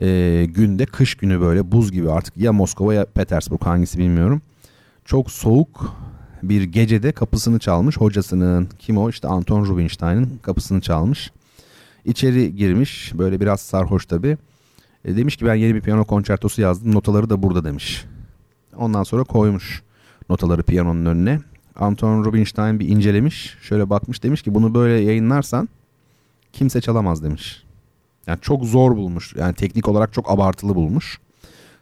e, günde kış günü böyle buz gibi artık ya Moskova ya Petersburg hangisi bilmiyorum. Çok soğuk bir gecede kapısını çalmış hocasının kim o işte Anton Rubinstein'in kapısını çalmış. İçeri girmiş böyle biraz sarhoş tabi. E, demiş ki ben yeni bir piyano konçertosu yazdım notaları da burada demiş. Ondan sonra koymuş notaları piyanonun önüne. Anton Rubinstein bir incelemiş. Şöyle bakmış demiş ki bunu böyle yayınlarsan kimse çalamaz demiş. Yani çok zor bulmuş. Yani teknik olarak çok abartılı bulmuş.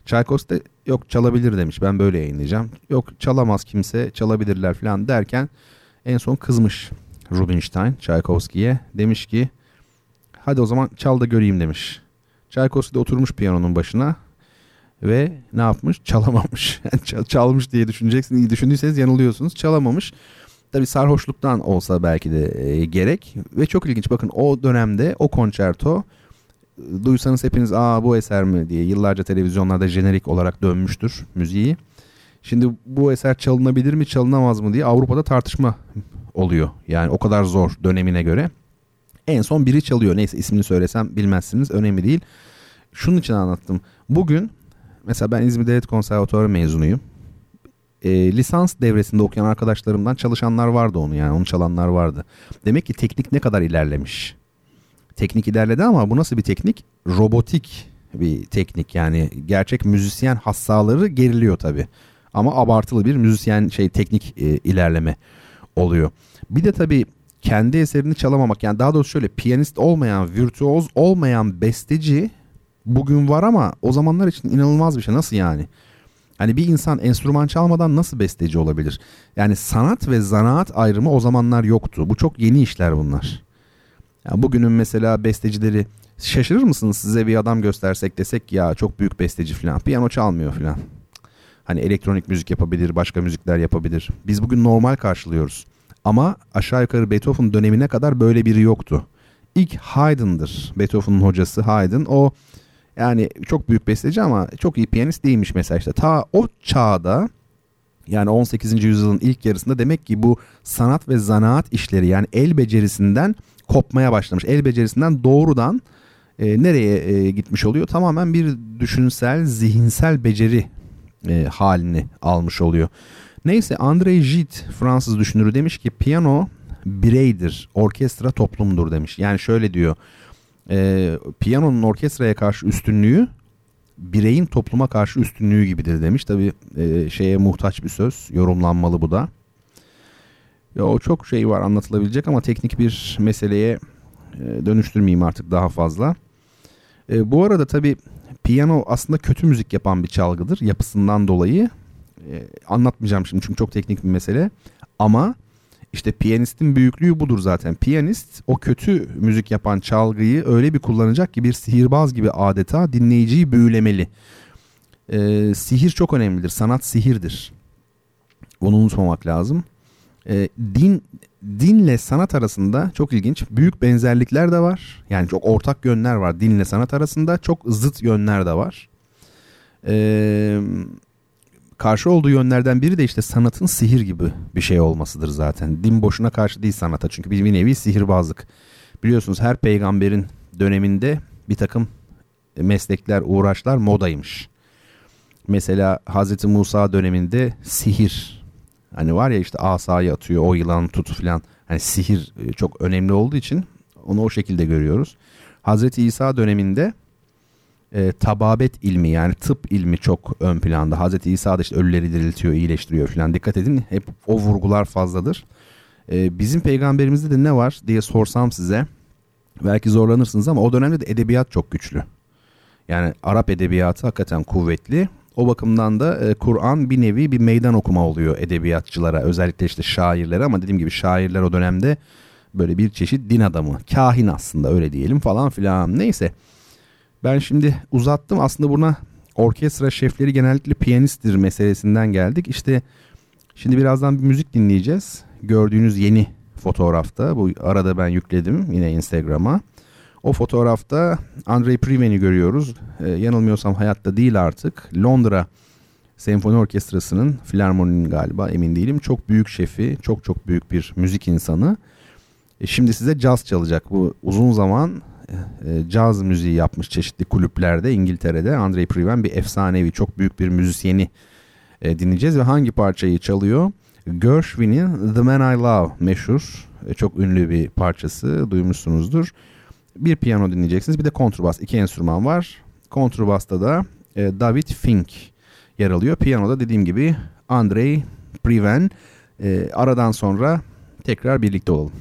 Tchaikovsky de yok çalabilir demiş. Ben böyle yayınlayacağım. Yok çalamaz kimse çalabilirler falan derken en son kızmış Rubinstein Tchaikovsky'ye. Demiş ki hadi o zaman çal da göreyim demiş. Tchaikovsky de oturmuş piyanonun başına ve ne yapmış? Çalamamış. Çalmış diye düşüneceksin. İyi düşündüyseniz yanılıyorsunuz. Çalamamış. Tabi sarhoşluktan olsa belki de e, gerek ve çok ilginç bakın o dönemde o konçerto e, duysanız hepiniz aa bu eser mi diye yıllarca televizyonlarda jenerik olarak dönmüştür müziği. Şimdi bu eser çalınabilir mi çalınamaz mı diye Avrupa'da tartışma oluyor. Yani o kadar zor dönemine göre. En son biri çalıyor. Neyse ismini söylesem bilmezsiniz. Önemli değil. Şunun için anlattım. Bugün mesela ben İzmir Devlet Konservatuarı mezunuyum. E, lisans devresinde okuyan arkadaşlarımdan çalışanlar vardı onu yani onu çalanlar vardı. Demek ki teknik ne kadar ilerlemiş. Teknik ilerledi ama bu nasıl bir teknik? Robotik bir teknik yani gerçek müzisyen hassaları geriliyor tabi. Ama abartılı bir müzisyen şey teknik e, ilerleme oluyor. Bir de tabi kendi eserini çalamamak yani daha doğrusu şöyle piyanist olmayan, virtüoz olmayan besteci bugün var ama o zamanlar için inanılmaz bir şey. Nasıl yani? Hani bir insan enstrüman çalmadan nasıl besteci olabilir? Yani sanat ve zanaat ayrımı o zamanlar yoktu. Bu çok yeni işler bunlar. Yani bugünün mesela bestecileri şaşırır mısınız size bir adam göstersek desek ya çok büyük besteci falan. Piyano çalmıyor falan. Hani elektronik müzik yapabilir, başka müzikler yapabilir. Biz bugün normal karşılıyoruz. Ama aşağı yukarı Beethoven dönemine kadar böyle biri yoktu. İlk Haydn'dır. Beethoven'ın hocası Haydn. O yani çok büyük besteci ama çok iyi piyanist değilmiş mesela işte. Ta o çağda yani 18. yüzyılın ilk yarısında demek ki bu sanat ve zanaat işleri yani el becerisinden kopmaya başlamış. El becerisinden doğrudan e, nereye e, gitmiş oluyor? Tamamen bir düşünsel, zihinsel beceri e, halini almış oluyor. Neyse André Gide Fransız düşünürü demiş ki piyano bireydir, orkestra toplumdur demiş. Yani şöyle diyor. E, piyanonun orkestraya karşı üstünlüğü bireyin topluma karşı üstünlüğü gibidir demiş. Tabi e, şeye muhtaç bir söz. Yorumlanmalı bu da. Ya o çok şey var anlatılabilecek ama teknik bir meseleye e, dönüştürmeyeyim artık daha fazla. E, bu arada tabi piyano aslında kötü müzik yapan bir çalgıdır yapısından dolayı. E, anlatmayacağım şimdi çünkü çok teknik bir mesele. Ama işte piyanistin büyüklüğü budur zaten. Piyanist o kötü müzik yapan çalgıyı öyle bir kullanacak ki bir sihirbaz gibi adeta dinleyiciyi büyülemeli. Ee, sihir çok önemlidir. Sanat sihirdir. Bunu unutmamak lazım. Ee, din dinle sanat arasında çok ilginç büyük benzerlikler de var. Yani çok ortak yönler var dinle sanat arasında. Çok zıt yönler de var. Eee karşı olduğu yönlerden biri de işte sanatın sihir gibi bir şey olmasıdır zaten. Din boşuna karşı değil sanata çünkü bir nevi sihirbazlık. Biliyorsunuz her peygamberin döneminde bir takım meslekler, uğraşlar modaymış. Mesela Hazreti Musa döneminde sihir. Hani var ya işte asayı atıyor, o yılan tut filan. Hani sihir e, çok önemli olduğu için onu o şekilde görüyoruz. Hazreti İsa döneminde e, tababet ilmi yani tıp ilmi çok ön planda. Hazreti İsa da işte ölüleri diriltiyor, iyileştiriyor falan. Dikkat edin hep o vurgular fazladır. E, bizim peygamberimizde de ne var diye sorsam size belki zorlanırsınız ama o dönemde de edebiyat çok güçlü. Yani Arap edebiyatı hakikaten kuvvetli. O bakımdan da e, Kur'an bir nevi bir meydan okuma oluyor edebiyatçılara özellikle işte şairlere ama dediğim gibi şairler o dönemde böyle bir çeşit din adamı, kahin aslında öyle diyelim falan filan. Neyse. Ben şimdi uzattım aslında buna orkestra şefleri genellikle piyanisttir meselesinden geldik. İşte şimdi birazdan bir müzik dinleyeceğiz. Gördüğünüz yeni fotoğrafta bu arada ben yükledim yine Instagram'a. O fotoğrafta Andrei Priven'i görüyoruz. Ee, yanılmıyorsam hayatta değil artık. Londra Senfoni Orkestrası'nın filarmoninin galiba emin değilim. Çok büyük şefi, çok çok büyük bir müzik insanı. E şimdi size caz çalacak. Bu uzun zaman e, caz müziği yapmış çeşitli kulüplerde İngiltere'de. Andre Priven bir efsanevi çok büyük bir müzisyeni e, dinleyeceğiz ve hangi parçayı çalıyor? Gershwin'in The Man I Love meşhur e, çok ünlü bir parçası duymuşsunuzdur. Bir piyano dinleyeceksiniz bir de kontrbas iki enstrüman var. Kontrbasta da David Fink yer alıyor. Piyanoda dediğim gibi Andrei Priven. Aradan sonra tekrar birlikte olalım.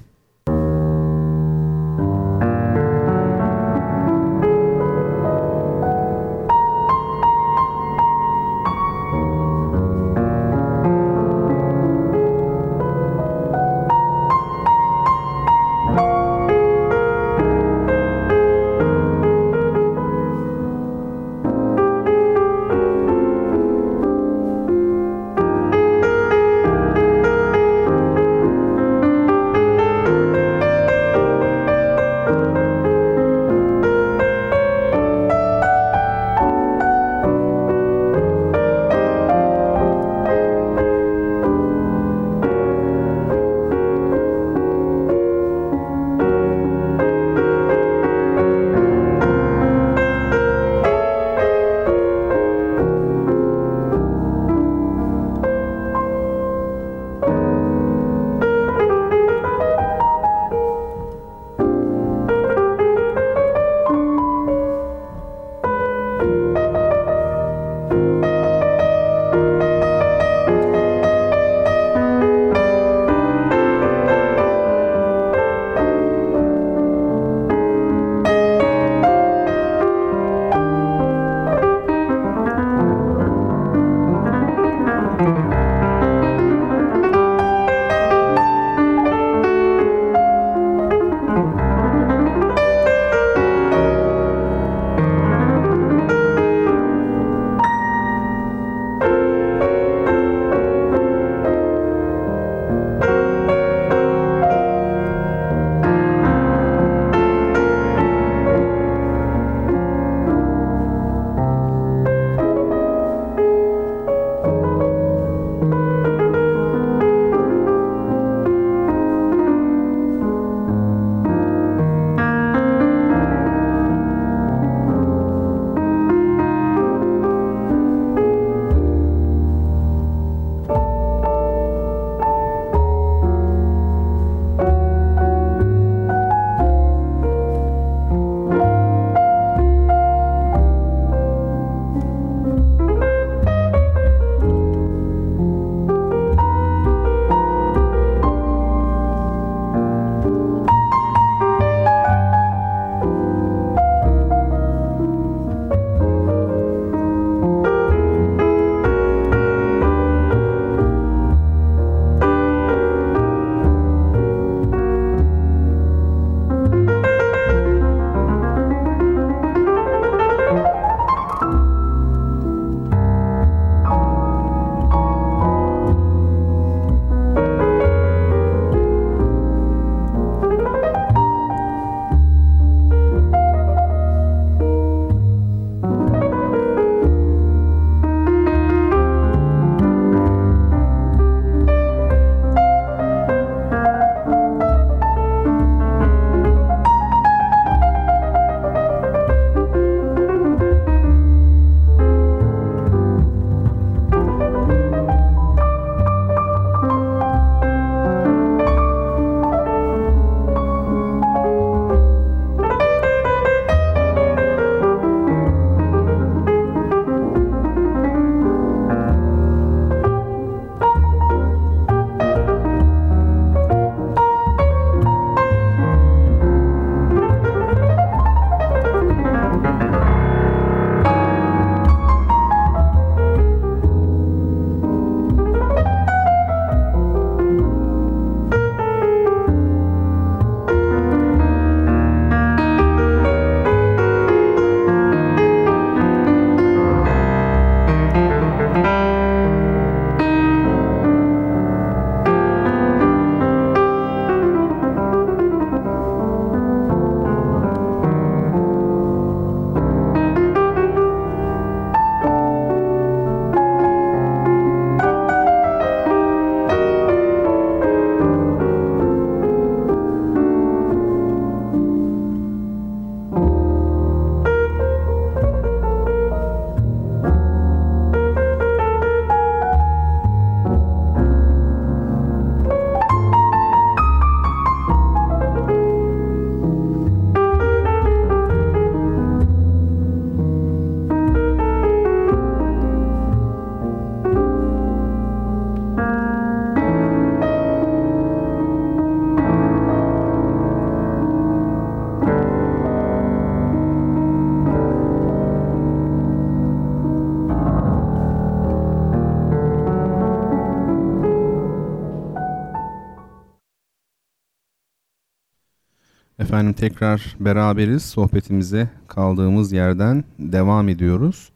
Efendim tekrar beraberiz. Sohbetimize kaldığımız yerden devam ediyoruz.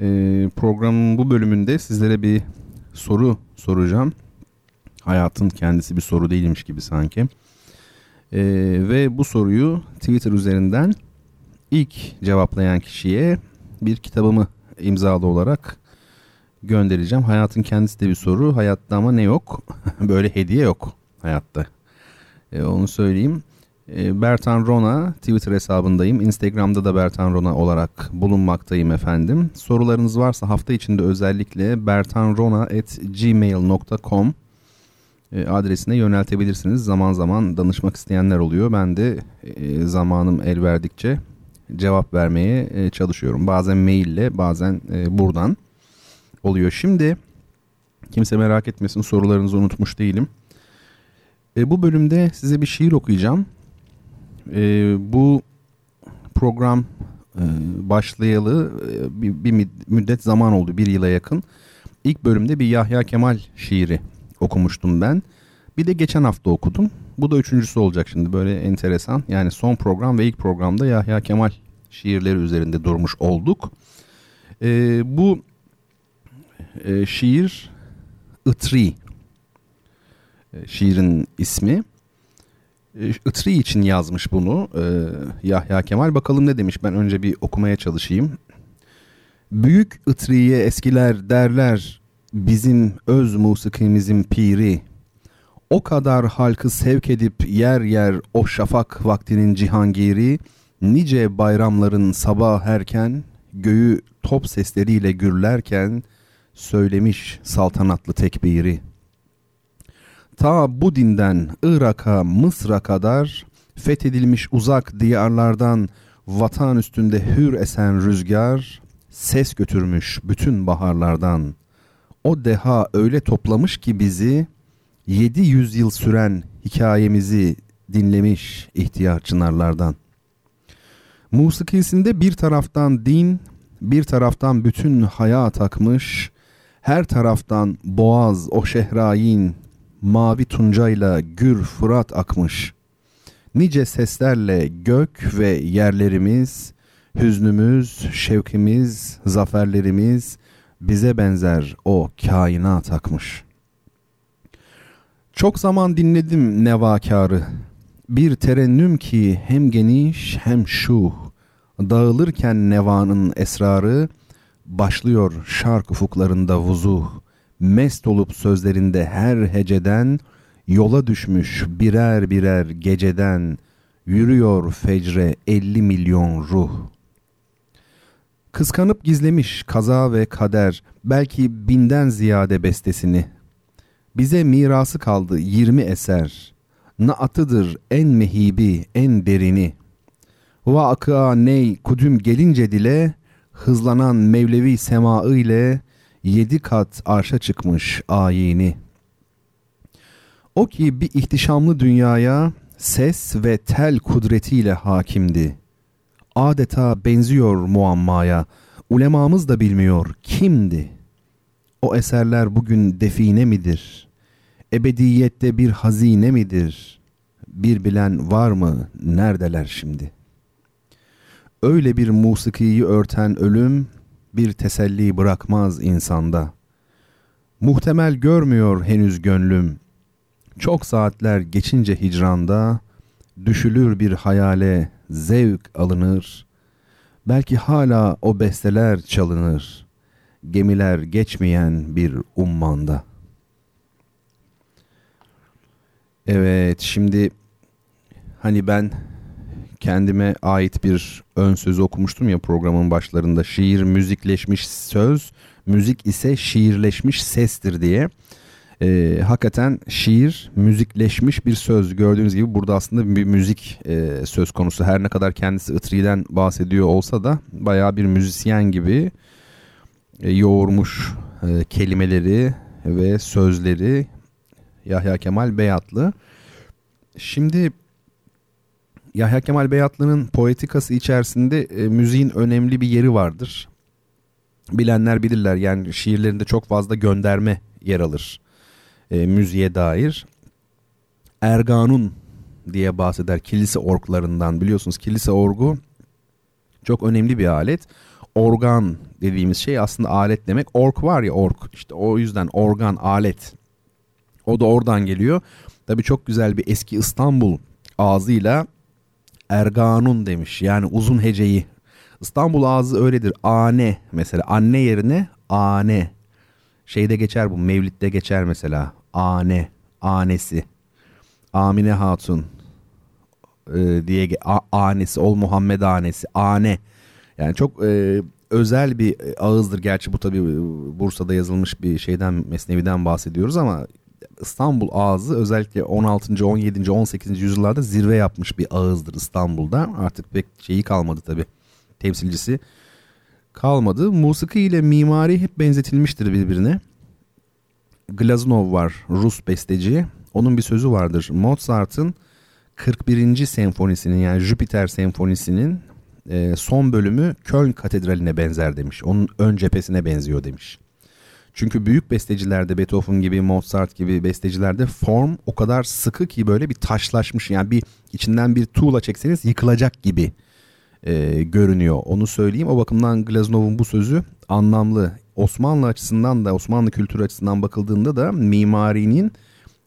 Ee, programın bu bölümünde sizlere bir soru soracağım. Hayatın kendisi bir soru değilmiş gibi sanki. Ee, ve bu soruyu Twitter üzerinden ilk cevaplayan kişiye bir kitabımı imzalı olarak göndereceğim. Hayatın kendisi de bir soru. Hayatta ama ne yok? Böyle hediye yok hayatta. Ee, onu söyleyeyim. Ee, Bertan Rona Twitter hesabındayım. Instagram'da da Bertan Rona olarak bulunmaktayım efendim. Sorularınız varsa hafta içinde özellikle bertanrona.gmail.com e, adresine yöneltebilirsiniz. Zaman zaman danışmak isteyenler oluyor. Ben de e, zamanım el verdikçe cevap vermeye e, çalışıyorum. Bazen maille bazen buradan oluyor. Şimdi kimse merak etmesin sorularınızı unutmuş değilim. Bu bölümde size bir şiir okuyacağım. Bu program başlayalı bir müddet zaman oldu. Bir yıla yakın. İlk bölümde bir Yahya Kemal şiiri okumuştum ben. Bir de geçen hafta okudum. Bu da üçüncüsü olacak şimdi böyle enteresan. Yani son program ve ilk programda Yahya Kemal şiirleri üzerinde durmuş olduk. Ee, bu e, şiir Itri. E, şiirin ismi. Itri için yazmış bunu e, Yahya Kemal. Bakalım ne demiş ben önce bir okumaya çalışayım. Büyük Itri'ye eskiler derler bizim öz musikimizin piri. O kadar halkı sevk edip yer yer o şafak vaktinin cihangiri, nice bayramların sabah erken, göğü top sesleriyle gürlerken, söylemiş saltanatlı tekbiri. Ta bu dinden Irak'a, Mısır'a kadar fethedilmiş uzak diyarlardan vatan üstünde hür esen rüzgar, ses götürmüş bütün baharlardan o deha öyle toplamış ki bizi 700 yıl süren hikayemizi dinlemiş ihtiyar çınarlardan. Musikisinde bir taraftan din, bir taraftan bütün hayat akmış, her taraftan boğaz o şehrayin, mavi tuncayla gür fırat akmış. Nice seslerle gök ve yerlerimiz, hüznümüz, şevkimiz, zaferlerimiz, bize benzer o kainat akmış. Çok zaman dinledim nevakarı, bir terennüm ki hem geniş hem şuh, dağılırken nevanın esrarı, başlıyor şark ufuklarında vuzuh, mest olup sözlerinde her heceden, yola düşmüş birer birer geceden, yürüyor fecre elli milyon ruh.'' Kıskanıp gizlemiş kaza ve kader belki binden ziyade bestesini. Bize mirası kaldı yirmi eser. Naatıdır en mehibi, en derini. Vakıa ney kudüm gelince dile, hızlanan Mevlevi sema ile yedi kat arşa çıkmış ayini. O ki bir ihtişamlı dünyaya ses ve tel kudretiyle hakimdi adeta benziyor muammaya. Ulemamız da bilmiyor kimdi? O eserler bugün define midir? Ebediyette bir hazine midir? Bir bilen var mı? Neredeler şimdi? Öyle bir musikiyi örten ölüm bir teselli bırakmaz insanda. Muhtemel görmüyor henüz gönlüm. Çok saatler geçince hicranda düşülür bir hayale zevk alınır, belki hala o besteler çalınır, gemiler geçmeyen bir ummanda. Evet, şimdi hani ben kendime ait bir ön sözü okumuştum ya programın başlarında. Şiir müzikleşmiş söz, müzik ise şiirleşmiş sestir diye e, hakikaten şiir müzikleşmiş bir söz. Gördüğünüz gibi burada aslında bir müzik e, söz konusu. Her ne kadar kendisi Itri'den bahsediyor olsa da bayağı bir müzisyen gibi e, yoğurmuş e, kelimeleri ve sözleri Yahya Kemal Beyatlı. Şimdi Yahya Kemal Beyatlı'nın poetikası içerisinde e, müziğin önemli bir yeri vardır. Bilenler bilirler yani şiirlerinde çok fazla gönderme yer alır e, müziğe dair. Erganun diye bahseder kilise orklarından biliyorsunuz kilise orgu çok önemli bir alet. Organ dediğimiz şey aslında alet demek. Ork var ya ork işte o yüzden organ alet. O da oradan geliyor. Tabii çok güzel bir eski İstanbul ağzıyla erganun demiş. Yani uzun heceyi. İstanbul ağzı öyledir. Ane mesela anne yerine ane. Şeyde geçer bu Mevlid'de geçer mesela. Ane, anesi. Amine Hatun e, diye a, anesi, ol Muhammed anesi, ane. Yani çok e, özel bir ağızdır. Gerçi bu tabi Bursa'da yazılmış bir şeyden Mesnevi'den bahsediyoruz ama İstanbul ağzı özellikle 16. 17. 18. yüzyıllarda zirve yapmış bir ağızdır İstanbul'da. Artık pek şeyi kalmadı tabi temsilcisi kalmadı. Musiki ile mimari hep benzetilmiştir birbirine. Glazunov var Rus besteci. Onun bir sözü vardır. Mozart'ın 41. senfonisinin yani Jüpiter senfonisinin e, son bölümü Köln Katedrali'ne benzer demiş. Onun ön cephesine benziyor demiş. Çünkü büyük bestecilerde Beethoven gibi Mozart gibi bestecilerde form o kadar sıkı ki böyle bir taşlaşmış yani bir içinden bir tuğla çekseniz yıkılacak gibi e, görünüyor. Onu söyleyeyim. O bakımdan Glazunov'un bu sözü anlamlı. Osmanlı açısından da Osmanlı kültürü açısından bakıldığında da mimarinin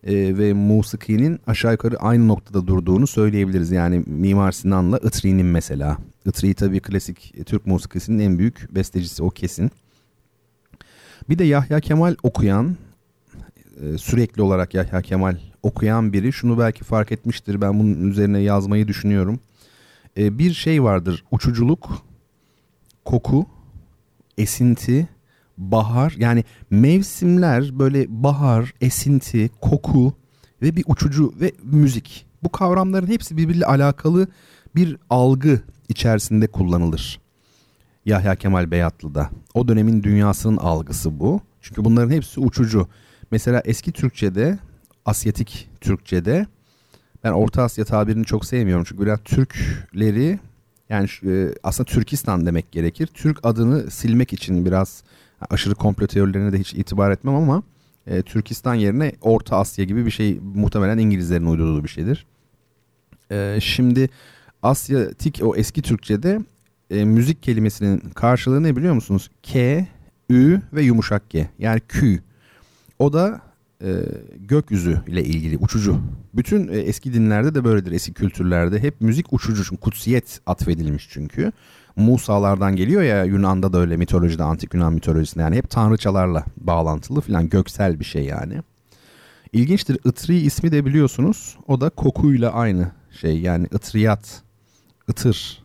e, ve musikinin aşağı yukarı aynı noktada durduğunu söyleyebiliriz. Yani Mimar Sinan'la Itri'nin mesela. Itri tabii klasik Türk musikisinin en büyük bestecisi o kesin. Bir de Yahya Kemal okuyan e, sürekli olarak Yahya Kemal okuyan biri şunu belki fark etmiştir. Ben bunun üzerine yazmayı düşünüyorum. E, bir şey vardır uçuculuk, koku, esinti, bahar yani mevsimler böyle bahar, esinti, koku ve bir uçucu ve müzik. Bu kavramların hepsi birbiriyle alakalı bir algı içerisinde kullanılır. Yahya Kemal Beyatlı'da. O dönemin dünyasının algısı bu. Çünkü bunların hepsi uçucu. Mesela eski Türkçe'de, Asyatik Türkçe'de ben Orta Asya tabirini çok sevmiyorum. Çünkü biraz Türkleri yani e, aslında Türkistan demek gerekir. Türk adını silmek için biraz aşırı komplo teorilerine de hiç itibar etmem ama e, Türkistan yerine Orta Asya gibi bir şey muhtemelen İngilizlerin uydurduğu bir şeydir. E, şimdi Asyatik o eski Türkçe'de e, müzik kelimesinin karşılığı ne biliyor musunuz? K, Ü ve yumuşak G. Yani Q. O da e, gökyüzü ile ilgili uçucu. Bütün e, eski dinlerde de böyledir eski kültürlerde. Hep müzik uçucu çünkü kutsiyet atfedilmiş çünkü. Musalardan geliyor ya Yunan'da da öyle mitolojide antik Yunan mitolojisinde yani hep tanrıçalarla bağlantılı filan göksel bir şey yani. İlginçtir Itri ismi de biliyorsunuz o da kokuyla aynı şey yani ıtriyat, ıtır.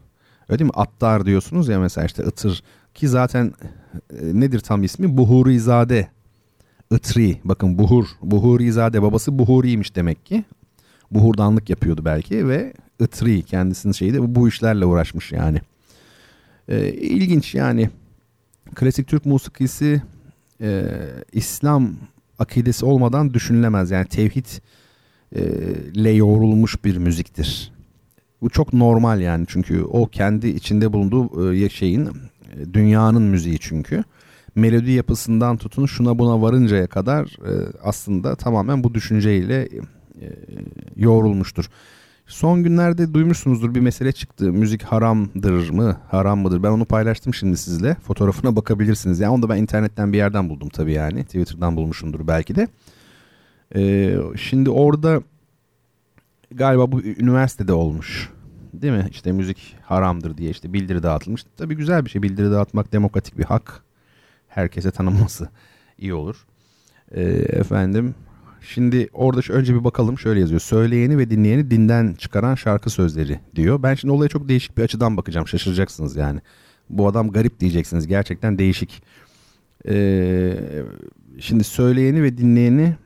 Öyle değil mi? Attar diyorsunuz ya mesela işte ıtır ki zaten e, nedir tam ismi? Buhurizade. Itri. Bakın Buhur. Buhurizade babası Buhuri'ymiş demek ki. Buhurdanlık yapıyordu belki ve Itri kendisinin şeyi de bu işlerle uğraşmış yani. E, ilginç yani. Klasik Türk musikisi e, İslam akidesi olmadan düşünülemez. Yani tevhid e, ile yoğrulmuş bir müziktir. Bu çok normal yani çünkü o kendi içinde bulunduğu e, şeyin e, dünyanın müziği çünkü. Melodi yapısından tutun şuna buna varıncaya kadar e, aslında tamamen bu düşünceyle yoğrulmuştur. Son günlerde duymuşsunuzdur bir mesele çıktı. Müzik haramdır mı? Haram mıdır? Ben onu paylaştım şimdi sizle. Fotoğrafına bakabilirsiniz. Yani onu da ben internetten bir yerden buldum tabii yani. Twitter'dan bulmuşumdur belki de. Ee, şimdi orada galiba bu üniversitede olmuş. Değil mi? İşte müzik haramdır diye işte bildiri dağıtılmış. Tabii güzel bir şey. Bildiri dağıtmak demokratik bir hak. Herkese tanınması iyi olur. Ee, efendim Şimdi orada önce bir bakalım şöyle yazıyor. Söyleyeni ve dinleyeni dinden çıkaran şarkı sözleri diyor. Ben şimdi olaya çok değişik bir açıdan bakacağım. Şaşıracaksınız yani. Bu adam garip diyeceksiniz. Gerçekten değişik. Ee, şimdi söyleyeni ve dinleyeni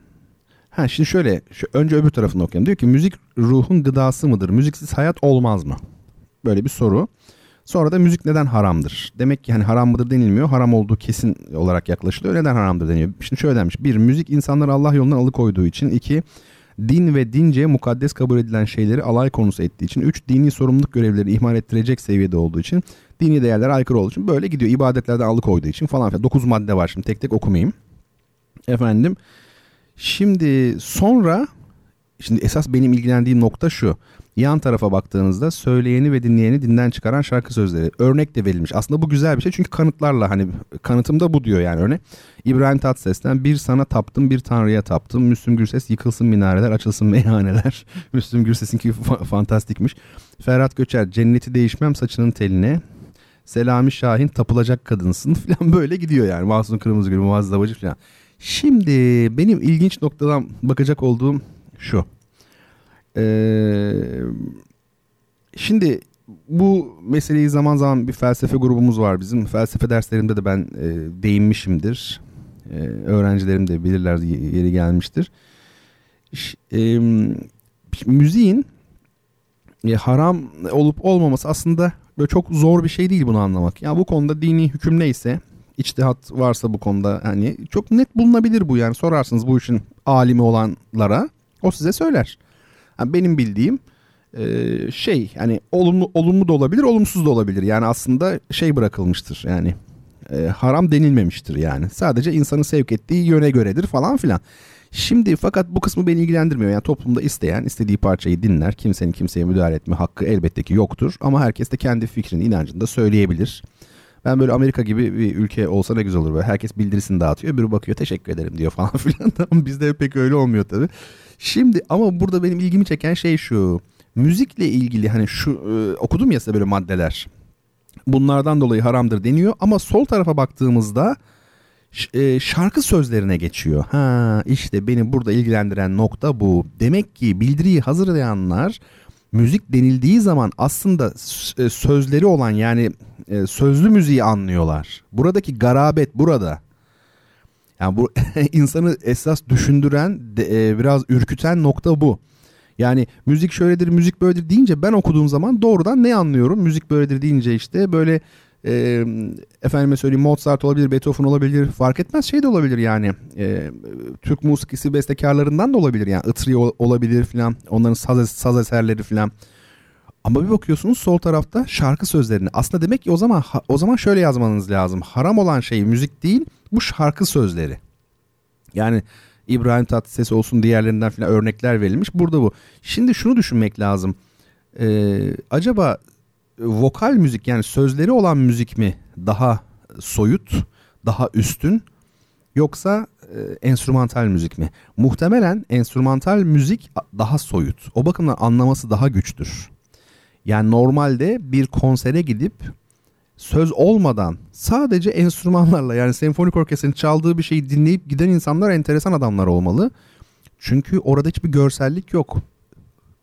Ha şimdi şöyle şu, önce öbür tarafını okuyalım. Diyor ki müzik ruhun gıdası mıdır? Müziksiz hayat olmaz mı? Böyle bir soru. Sonra da müzik neden haramdır? Demek ki hani haram mıdır denilmiyor. Haram olduğu kesin olarak yaklaşılıyor. Neden haramdır deniyor? Şimdi şöyle demiş. Bir, müzik insanları Allah yolundan alıkoyduğu için. iki din ve dince mukaddes kabul edilen şeyleri alay konusu ettiği için. Üç, dini sorumluluk görevleri ihmal ettirecek seviyede olduğu için. Dini değerlere aykırı olduğu için. Böyle gidiyor. İbadetlerden alıkoyduğu için falan filan. Dokuz madde var şimdi tek tek okumayayım. Efendim. Şimdi sonra şimdi esas benim ilgilendiğim nokta şu. Yan tarafa baktığınızda söyleyeni ve dinleyeni dinden çıkaran şarkı sözleri. Örnek de verilmiş. Aslında bu güzel bir şey çünkü kanıtlarla hani kanıtım da bu diyor yani örnek. İbrahim Tatlıses'ten bir sana taptım bir tanrıya taptım. Müslüm Gürses yıkılsın minareler açılsın meyhaneler. Müslüm Gürses'inki fa- fantastikmiş. Ferhat Göçer cenneti değişmem saçının teline. Selami Şahin tapılacak kadınsın falan böyle gidiyor yani. Mahsun Kırmızıgül, Muazzez Abacı falan. Şimdi benim ilginç noktadan bakacak olduğum şu. Ee, şimdi bu meseleyi zaman zaman bir felsefe grubumuz var bizim. Felsefe derslerimde de ben e, değinmişimdir. E, öğrencilerim de bilirler yeri gelmiştir. Ş, e, müziğin e, haram olup olmaması aslında böyle çok zor bir şey değil bunu anlamak. Ya yani bu konuda dini hüküm neyse, içtihat varsa bu konuda hani çok net bulunabilir bu yani sorarsınız bu işin alimi olanlara o size söyler. Yani benim bildiğim e, şey yani olumlu olumlu da olabilir, olumsuz da olabilir. Yani aslında şey bırakılmıştır yani e, haram denilmemiştir yani. Sadece insanın sevk ettiği yöne göredir falan filan. Şimdi fakat bu kısmı beni ilgilendirmiyor. Yani toplumda isteyen istediği parçayı dinler. Kimsenin kimseye müdahale etme hakkı elbette ki yoktur. Ama herkes de kendi fikrini, inancını da söyleyebilir. Ben böyle Amerika gibi bir ülke olsa ne güzel olur. Böyle herkes bildirisini dağıtıyor. Öbürü bakıyor teşekkür ederim diyor falan filan. Ama bizde pek öyle olmuyor tabii. Şimdi ama burada benim ilgimi çeken şey şu. Müzikle ilgili hani şu e, okudum ya size böyle maddeler. Bunlardan dolayı haramdır deniyor ama sol tarafa baktığımızda e, şarkı sözlerine geçiyor. Ha işte beni burada ilgilendiren nokta bu. Demek ki bildiriyi hazırlayanlar müzik denildiği zaman aslında e, sözleri olan yani e, sözlü müziği anlıyorlar. Buradaki garabet burada. Yani bu insanı esas düşündüren, biraz ürküten nokta bu. Yani müzik şöyledir, müzik böyledir deyince ben okuduğum zaman doğrudan ne anlıyorum? Müzik böyledir deyince işte böyle e, efendime söyleyeyim Mozart olabilir, Beethoven olabilir fark etmez şey de olabilir yani. E, Türk musikisi bestekarlarından da olabilir yani Itri olabilir filan onların saz, saz eserleri filan. Ama bir bakıyorsunuz sol tarafta şarkı sözlerini. Aslında demek ki o zaman o zaman şöyle yazmanız lazım. Haram olan şey müzik değil, bu şarkı sözleri. Yani İbrahim Tatlıses olsun diğerlerinden filan örnekler verilmiş. Burada bu. Şimdi şunu düşünmek lazım. Ee, acaba vokal müzik yani sözleri olan müzik mi daha soyut, daha üstün yoksa e, enstrümantal müzik mi? Muhtemelen enstrümantal müzik daha soyut. O bakımdan anlaması daha güçtür. Yani normalde bir konsere gidip söz olmadan sadece enstrümanlarla yani senfonik orkestranın çaldığı bir şeyi dinleyip giden insanlar enteresan adamlar olmalı. Çünkü orada hiçbir görsellik yok.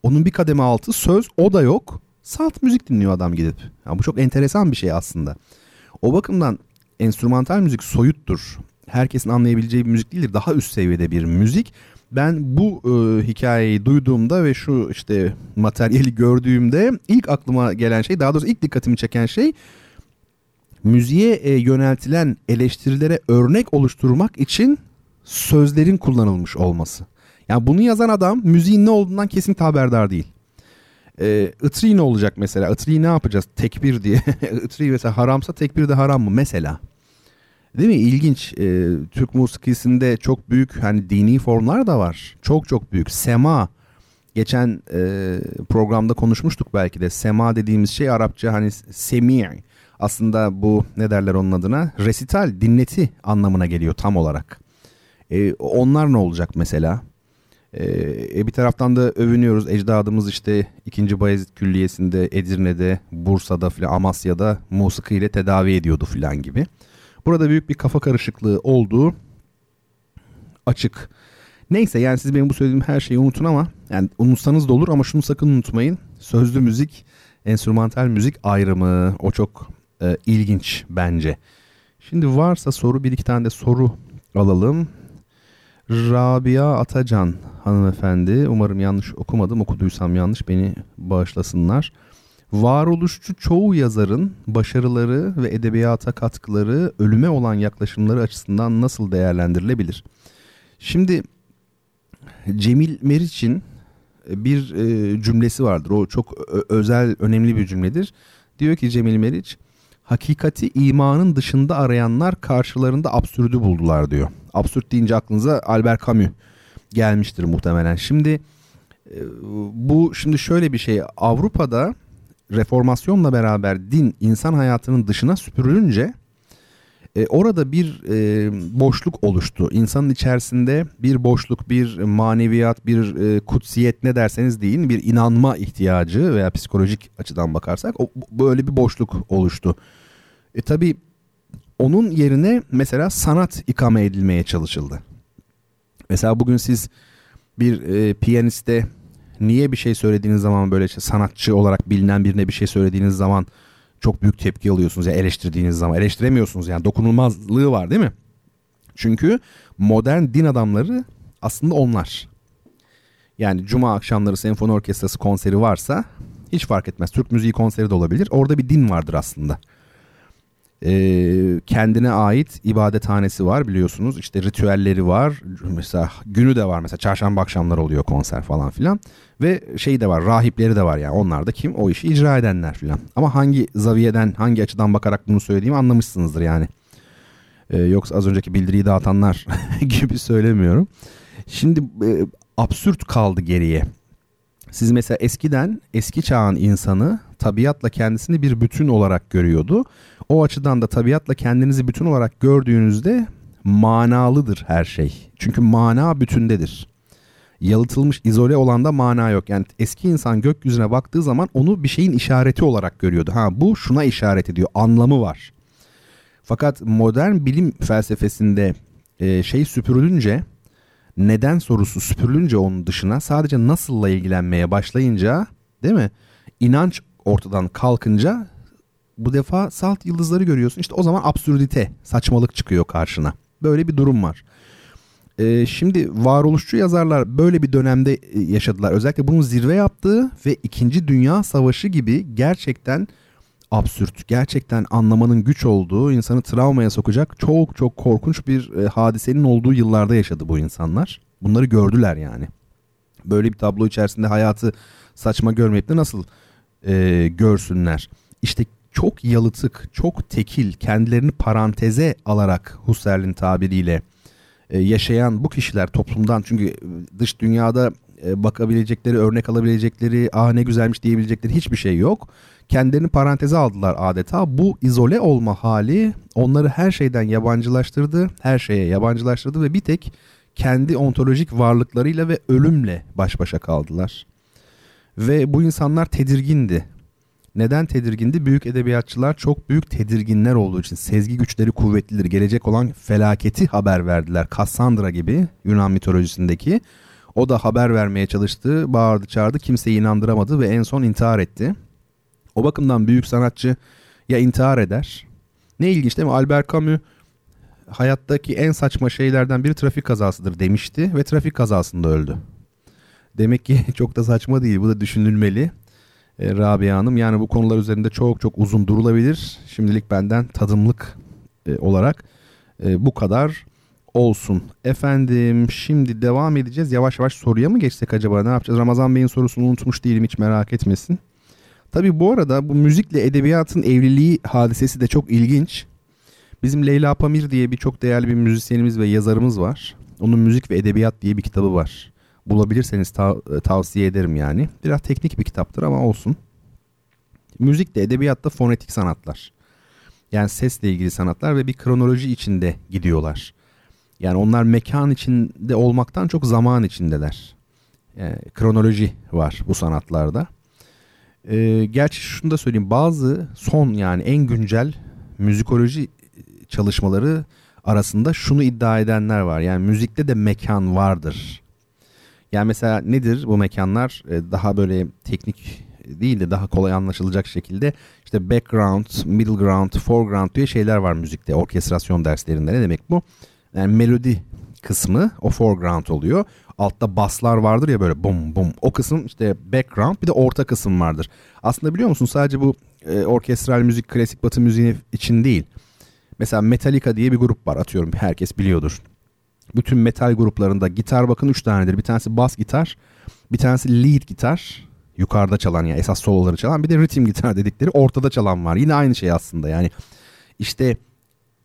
Onun bir kademe altı söz o da yok. Salt müzik dinliyor adam gidip. Yani bu çok enteresan bir şey aslında. O bakımdan enstrümantal müzik soyuttur. Herkesin anlayabileceği bir müzik değildir. Daha üst seviyede bir müzik. Ben bu e, hikayeyi duyduğumda ve şu işte materyali gördüğümde ilk aklıma gelen şey daha doğrusu ilk dikkatimi çeken şey müziğe e, yöneltilen eleştirilere örnek oluşturmak için sözlerin kullanılmış olması. Yani bunu yazan adam müziğin ne olduğundan kesin haberdar değil. Ee, Itri ne olacak mesela? Itri ne yapacağız? Tekbir diye. Itri mesela haramsa tekbir de haram mı mesela? Değil mi? İlginç. Ee, Türk musikisinde çok büyük hani dini formlar da var. Çok çok büyük. Sema. Geçen e, programda konuşmuştuk belki de. Sema dediğimiz şey Arapça hani semi. Aslında bu ne derler onun adına? Resital, dinleti anlamına geliyor tam olarak. Ee, onlar ne olacak mesela? Ee, e, bir taraftan da övünüyoruz. Ecdadımız işte 2. Bayezid Külliyesi'nde, Edirne'de, Bursa'da filan Amasya'da musiki ile tedavi ediyordu filan gibi. Burada büyük bir kafa karışıklığı olduğu açık. Neyse yani siz benim bu söylediğim her şeyi unutun ama yani unutsanız da olur ama şunu sakın unutmayın. Sözlü müzik, enstrümantal müzik ayrımı o çok e, ilginç bence. Şimdi varsa soru bir iki tane de soru alalım. Rabia Atacan hanımefendi. Umarım yanlış okumadım. Okuduysam yanlış beni bağışlasınlar. Varoluşçu çoğu yazarın başarıları ve edebiyata katkıları ölüme olan yaklaşımları açısından nasıl değerlendirilebilir? Şimdi Cemil Meriç'in bir e, cümlesi vardır. O çok özel, önemli bir cümledir. Diyor ki Cemil Meriç, hakikati imanın dışında arayanlar karşılarında absürdü buldular diyor. Absürt deyince aklınıza Albert Camus gelmiştir muhtemelen. Şimdi bu şimdi şöyle bir şey Avrupa'da reformasyonla beraber din insan hayatının dışına süpürülünce e, orada bir e, boşluk oluştu. İnsanın içerisinde bir boşluk, bir maneviyat, bir e, kutsiyet ne derseniz deyin bir inanma ihtiyacı veya psikolojik açıdan bakarsak o, böyle bir boşluk oluştu. E tabi onun yerine mesela sanat ikame edilmeye çalışıldı. Mesela bugün siz bir e, piyaniste niye bir şey söylediğiniz zaman böyle işte sanatçı olarak bilinen birine bir şey söylediğiniz zaman çok büyük tepki alıyorsunuz ya yani eleştirdiğiniz zaman. Eleştiremiyorsunuz yani dokunulmazlığı var değil mi? Çünkü modern din adamları aslında onlar. Yani cuma akşamları senfoni orkestrası konseri varsa hiç fark etmez. Türk müziği konseri de olabilir. Orada bir din vardır aslında e, kendine ait ibadethanesi var biliyorsunuz. İşte ritüelleri var. Mesela günü de var. Mesela çarşamba akşamları oluyor konser falan filan. Ve şey de var rahipleri de var yani. Onlar da kim? O işi icra edenler filan. Ama hangi zaviyeden hangi açıdan bakarak bunu söylediğimi anlamışsınızdır yani. E, yoksa az önceki bildiriyi dağıtanlar gibi söylemiyorum. Şimdi e, absürt kaldı geriye. Siz mesela eskiden eski çağın insanı tabiatla kendisini bir bütün olarak görüyordu. O açıdan da tabiatla kendinizi bütün olarak gördüğünüzde manalıdır her şey. Çünkü mana bütündedir. Yalıtılmış, izole olan da mana yok. Yani eski insan gökyüzüne baktığı zaman onu bir şeyin işareti olarak görüyordu. Ha bu şuna işaret ediyor, anlamı var. Fakat modern bilim felsefesinde e, şey süpürülünce, neden sorusu süpürülünce onun dışına sadece nasılla ilgilenmeye başlayınca, değil mi? İnanç ortadan kalkınca bu defa salt yıldızları görüyorsun. İşte o zaman absürdite, saçmalık çıkıyor karşına. Böyle bir durum var. Ee, şimdi varoluşçu yazarlar böyle bir dönemde e, yaşadılar. Özellikle bunun zirve yaptığı ve 2. Dünya Savaşı gibi gerçekten absürt, gerçekten anlamanın güç olduğu, insanı travmaya sokacak çok çok korkunç bir e, hadisenin olduğu yıllarda yaşadı bu insanlar. Bunları gördüler yani. Böyle bir tablo içerisinde hayatı saçma görmeyip de nasıl e, görsünler. İşte çok yalıtık, çok tekil, kendilerini paranteze alarak Husserl'in tabiriyle e, yaşayan bu kişiler toplumdan çünkü dış dünyada e, bakabilecekleri, örnek alabilecekleri, ah ne güzelmiş diyebilecekleri hiçbir şey yok. Kendilerini paranteze aldılar adeta. Bu izole olma hali onları her şeyden yabancılaştırdı, her şeye yabancılaştırdı ve bir tek kendi ontolojik varlıklarıyla ve ölümle baş başa kaldılar. Ve bu insanlar tedirgindi. Neden tedirgindi? Büyük edebiyatçılar çok büyük tedirginler olduğu için sezgi güçleri kuvvetlidir. Gelecek olan felaketi haber verdiler. Cassandra gibi Yunan mitolojisindeki. O da haber vermeye çalıştı, bağırdı çağırdı, kimseyi inandıramadı ve en son intihar etti. O bakımdan büyük sanatçı ya intihar eder. Ne ilginç değil mi? Albert Camus hayattaki en saçma şeylerden biri trafik kazasıdır demişti ve trafik kazasında öldü. Demek ki çok da saçma değil. Bu da düşünülmeli. E, Rabia Hanım yani bu konular üzerinde çok çok uzun durulabilir. Şimdilik benden tadımlık e, olarak e, bu kadar olsun. Efendim şimdi devam edeceğiz. Yavaş yavaş soruya mı geçsek acaba ne yapacağız? Ramazan Bey'in sorusunu unutmuş değilim hiç merak etmesin. Tabii bu arada bu müzikle edebiyatın evliliği hadisesi de çok ilginç. Bizim Leyla Pamir diye bir çok değerli bir müzisyenimiz ve yazarımız var. Onun Müzik ve Edebiyat diye bir kitabı var bulabilirseniz tav- e, tavsiye ederim yani. Biraz teknik bir kitaptır ama olsun. Müzik de edebiyatta fonetik sanatlar. Yani sesle ilgili sanatlar ve bir kronoloji içinde gidiyorlar. Yani onlar mekan içinde olmaktan çok zaman içindeler. Yani e, kronoloji var bu sanatlarda. Ee, gerçi şunu da söyleyeyim bazı son yani en güncel müzikoloji çalışmaları arasında şunu iddia edenler var. Yani müzikte de mekan vardır yani mesela nedir bu mekanlar? Ee, daha böyle teknik değil de daha kolay anlaşılacak şekilde işte background, middle ground, foreground diye şeyler var müzikte orkestrasyon derslerinde. Ne demek bu? Yani melodi kısmı o foreground oluyor. Altta baslar vardır ya böyle bum bum. O kısım işte background bir de orta kısım vardır. Aslında biliyor musun sadece bu e, orkestral müzik, klasik batı müziği için değil. Mesela Metallica diye bir grup var atıyorum herkes biliyordur bütün metal gruplarında gitar bakın 3 tanedir. Bir tanesi bas gitar, bir tanesi lead gitar, yukarıda çalan yani esas soloları çalan bir de ritim gitar dedikleri ortada çalan var. Yine aynı şey aslında yani işte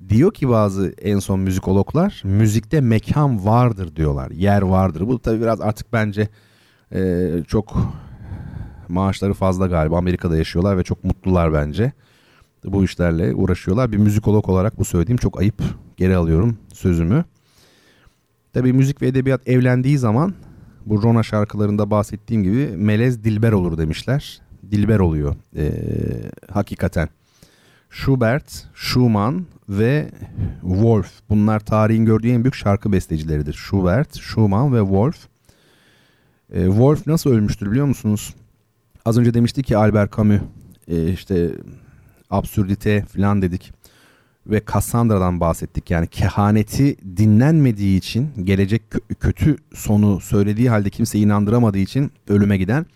diyor ki bazı en son müzikologlar müzikte mekan vardır diyorlar. Yer vardır. Bu tabii biraz artık bence E, çok maaşları fazla galiba Amerika'da yaşıyorlar ve çok mutlular bence. Bu işlerle uğraşıyorlar. Bir müzikolog olarak bu söylediğim çok ayıp. Geri alıyorum sözümü. Tabii müzik ve edebiyat evlendiği zaman bu Rona şarkılarında bahsettiğim gibi melez dilber olur demişler. Dilber oluyor ee, hakikaten. Schubert, Schumann ve Wolf. Bunlar tarihin gördüğü en büyük şarkı bestecileridir. Schubert, Schumann ve Wolf. E, Wolf nasıl ölmüştür biliyor musunuz? Az önce demişti ki Albert Camus e, işte absürdite falan dedik ve Cassandra'dan bahsettik. Yani kehaneti dinlenmediği için gelecek kötü sonu söylediği halde kimse inandıramadığı için ölüme giden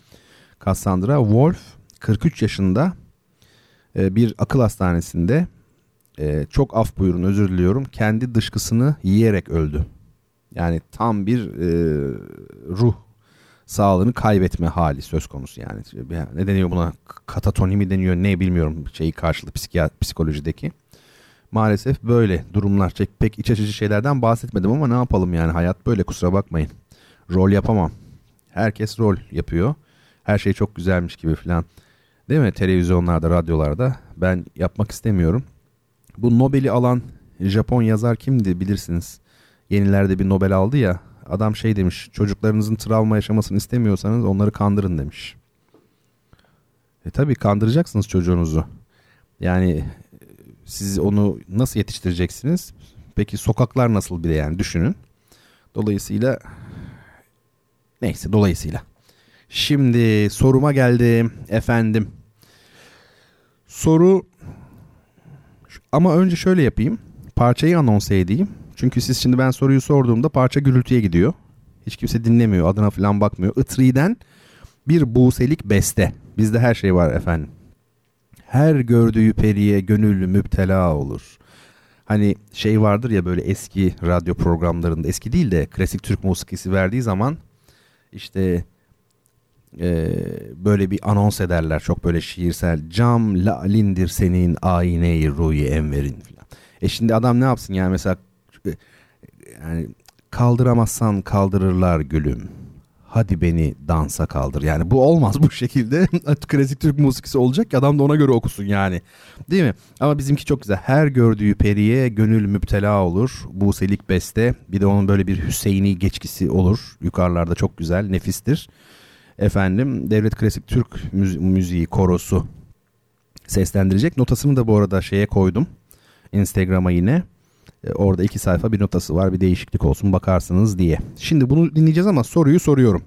Cassandra Wolf 43 yaşında e, bir akıl hastanesinde e, çok af buyurun özür diliyorum kendi dışkısını yiyerek öldü. Yani tam bir e, ruh sağlığını kaybetme hali söz konusu yani. Ne deniyor buna? Katatoni mi deniyor ne bilmiyorum şeyi karşılığı psikolojideki. Maalesef böyle durumlar. Pek, pek iç açıcı şeylerden bahsetmedim ama ne yapalım yani hayat böyle kusura bakmayın. Rol yapamam. Herkes rol yapıyor. Her şey çok güzelmiş gibi falan. Değil mi? Televizyonlarda, radyolarda. Ben yapmak istemiyorum. Bu Nobel'i alan Japon yazar kimdi bilirsiniz. Yenilerde bir Nobel aldı ya. Adam şey demiş. Çocuklarınızın travma yaşamasını istemiyorsanız onları kandırın demiş. E tabi kandıracaksınız çocuğunuzu. Yani siz onu nasıl yetiştireceksiniz? Peki sokaklar nasıl bir de yani düşünün. Dolayısıyla neyse dolayısıyla. Şimdi soruma geldim efendim. Soru ama önce şöyle yapayım. Parçayı anons edeyim. Çünkü siz şimdi ben soruyu sorduğumda parça gürültüye gidiyor. Hiç kimse dinlemiyor. Adına falan bakmıyor. Itri'den bir buselik beste. Bizde her şey var efendim. Her gördüğü periye gönüllü müptela olur. Hani şey vardır ya böyle eski radyo programlarında eski değil de klasik Türk musikisi verdiği zaman işte e, böyle bir anons ederler çok böyle şiirsel cam lalindir senin ayneyi ruyi enverin falan. E şimdi adam ne yapsın yani mesela e, yani kaldıramazsan kaldırırlar gülüm. Hadi beni dansa kaldır. Yani bu olmaz bu şekilde. Klasik Türk musikisi olacak ki adam da ona göre okusun yani. Değil mi? Ama bizimki çok güzel. Her gördüğü periye gönül müptela olur. Bu selik beste. Bir de onun böyle bir Hüseyini geçkisi olur. Yukarılarda çok güzel, nefistir. Efendim Devlet Klasik Türk Müziği Korosu seslendirecek. Notasını da bu arada şeye koydum. Instagram'a yine. E, orada iki sayfa bir notası var bir değişiklik olsun bakarsınız diye. Şimdi bunu dinleyeceğiz ama soruyu soruyorum.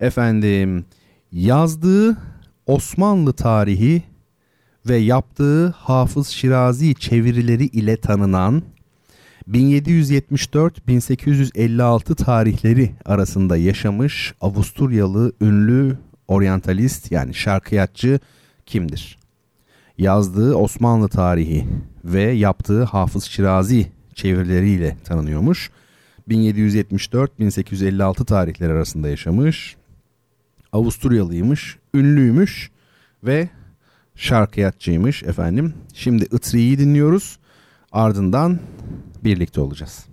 Efendim yazdığı Osmanlı tarihi ve yaptığı Hafız Şirazi çevirileri ile tanınan 1774-1856 tarihleri arasında yaşamış Avusturyalı ünlü oryantalist yani şarkıyatçı kimdir? Yazdığı Osmanlı tarihi ve yaptığı Hafız Şirazi çevirileriyle tanınıyormuş. 1774-1856 tarihleri arasında yaşamış. Avusturyalıymış, ünlüymüş ve şarkıyatçıymış efendim. Şimdi Itri'yi dinliyoruz. Ardından birlikte olacağız.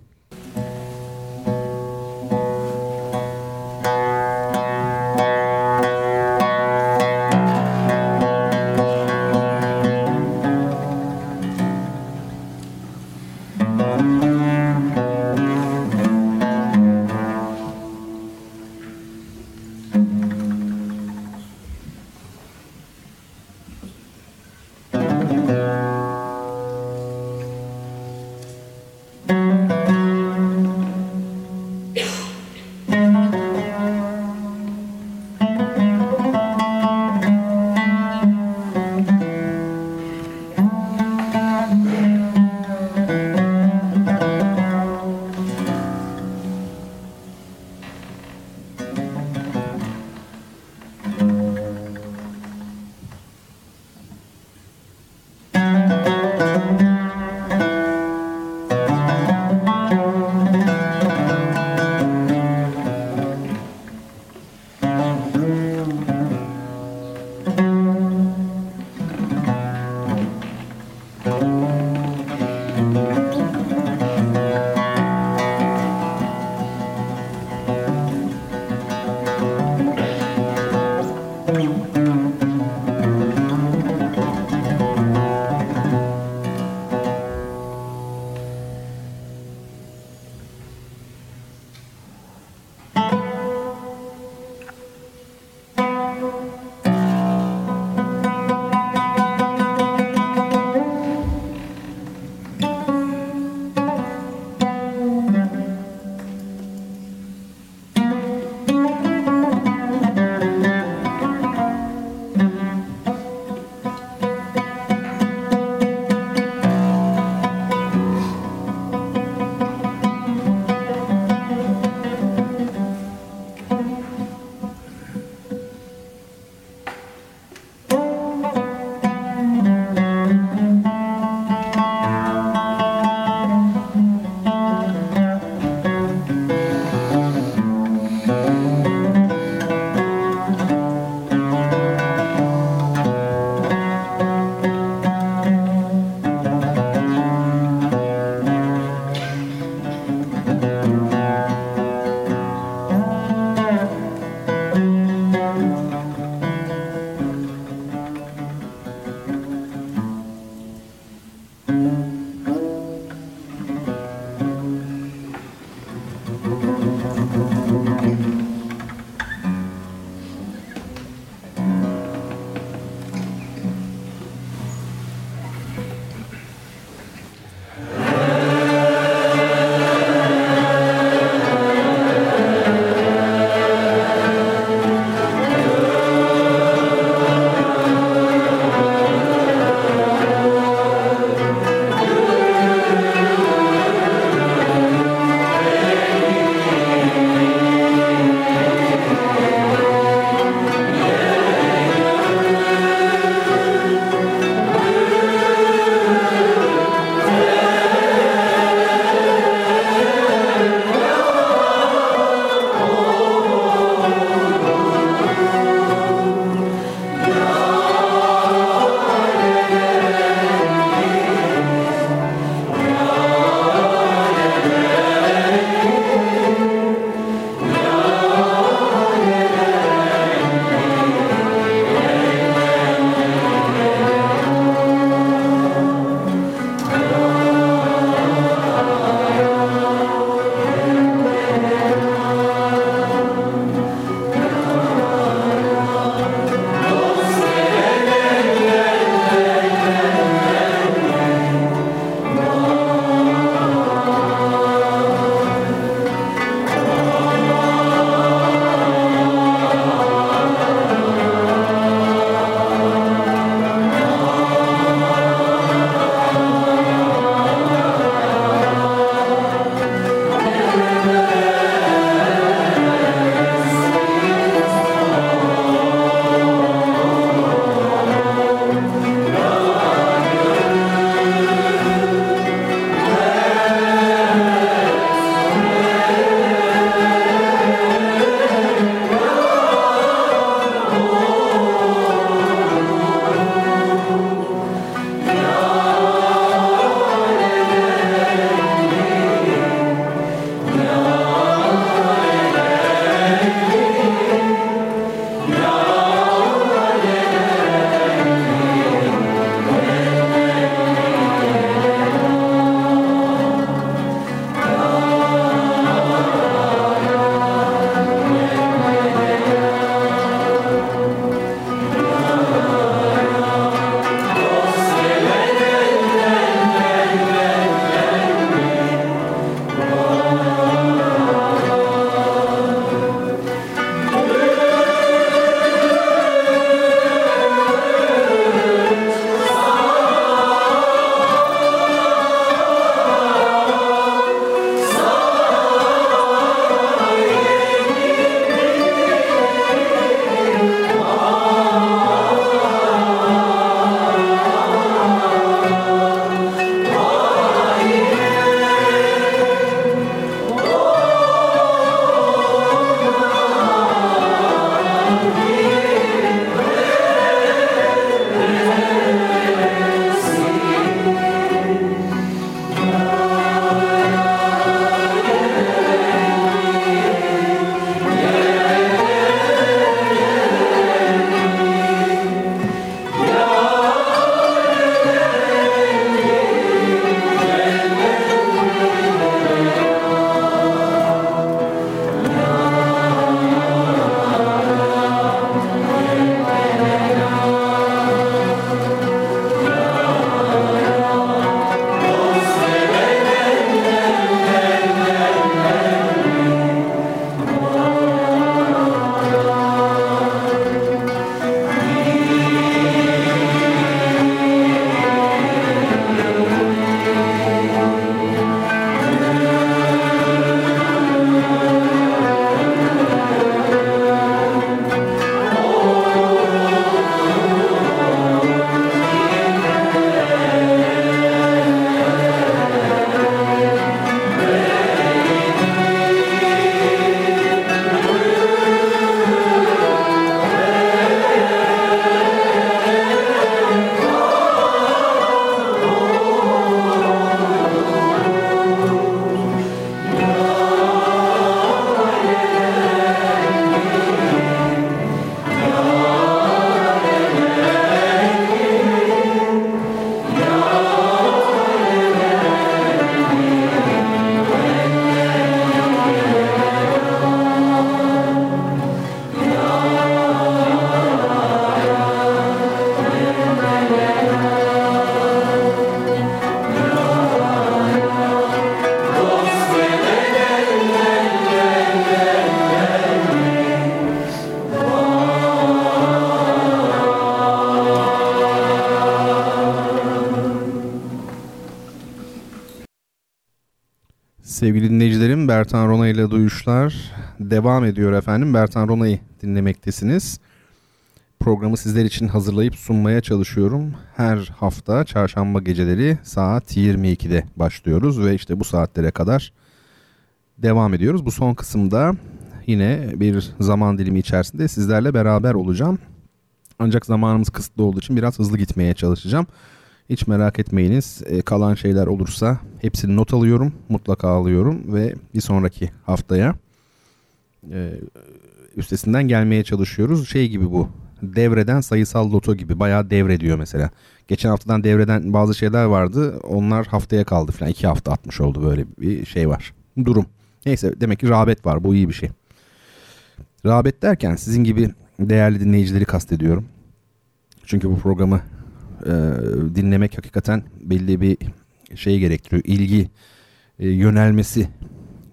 Bertan Rona ile duyuşlar devam ediyor efendim. Bertan Rona'yı dinlemektesiniz. Programı sizler için hazırlayıp sunmaya çalışıyorum. Her hafta çarşamba geceleri saat 22'de başlıyoruz ve işte bu saatlere kadar devam ediyoruz. Bu son kısımda yine bir zaman dilimi içerisinde sizlerle beraber olacağım. Ancak zamanımız kısıtlı olduğu için biraz hızlı gitmeye çalışacağım. Hiç merak etmeyiniz. E, kalan şeyler olursa hepsini not alıyorum. Mutlaka alıyorum ve bir sonraki haftaya e, üstesinden gelmeye çalışıyoruz. Şey gibi bu. Devreden sayısal loto gibi. Bayağı devrediyor mesela. Geçen haftadan devreden bazı şeyler vardı. Onlar haftaya kaldı falan. iki hafta atmış oldu böyle bir şey var. Durum. Neyse demek ki rağbet var. Bu iyi bir şey. Rağbet derken sizin gibi değerli dinleyicileri kastediyorum. Çünkü bu programı e, dinlemek hakikaten belli bir şey gerektiriyor. İlgi e, yönelmesi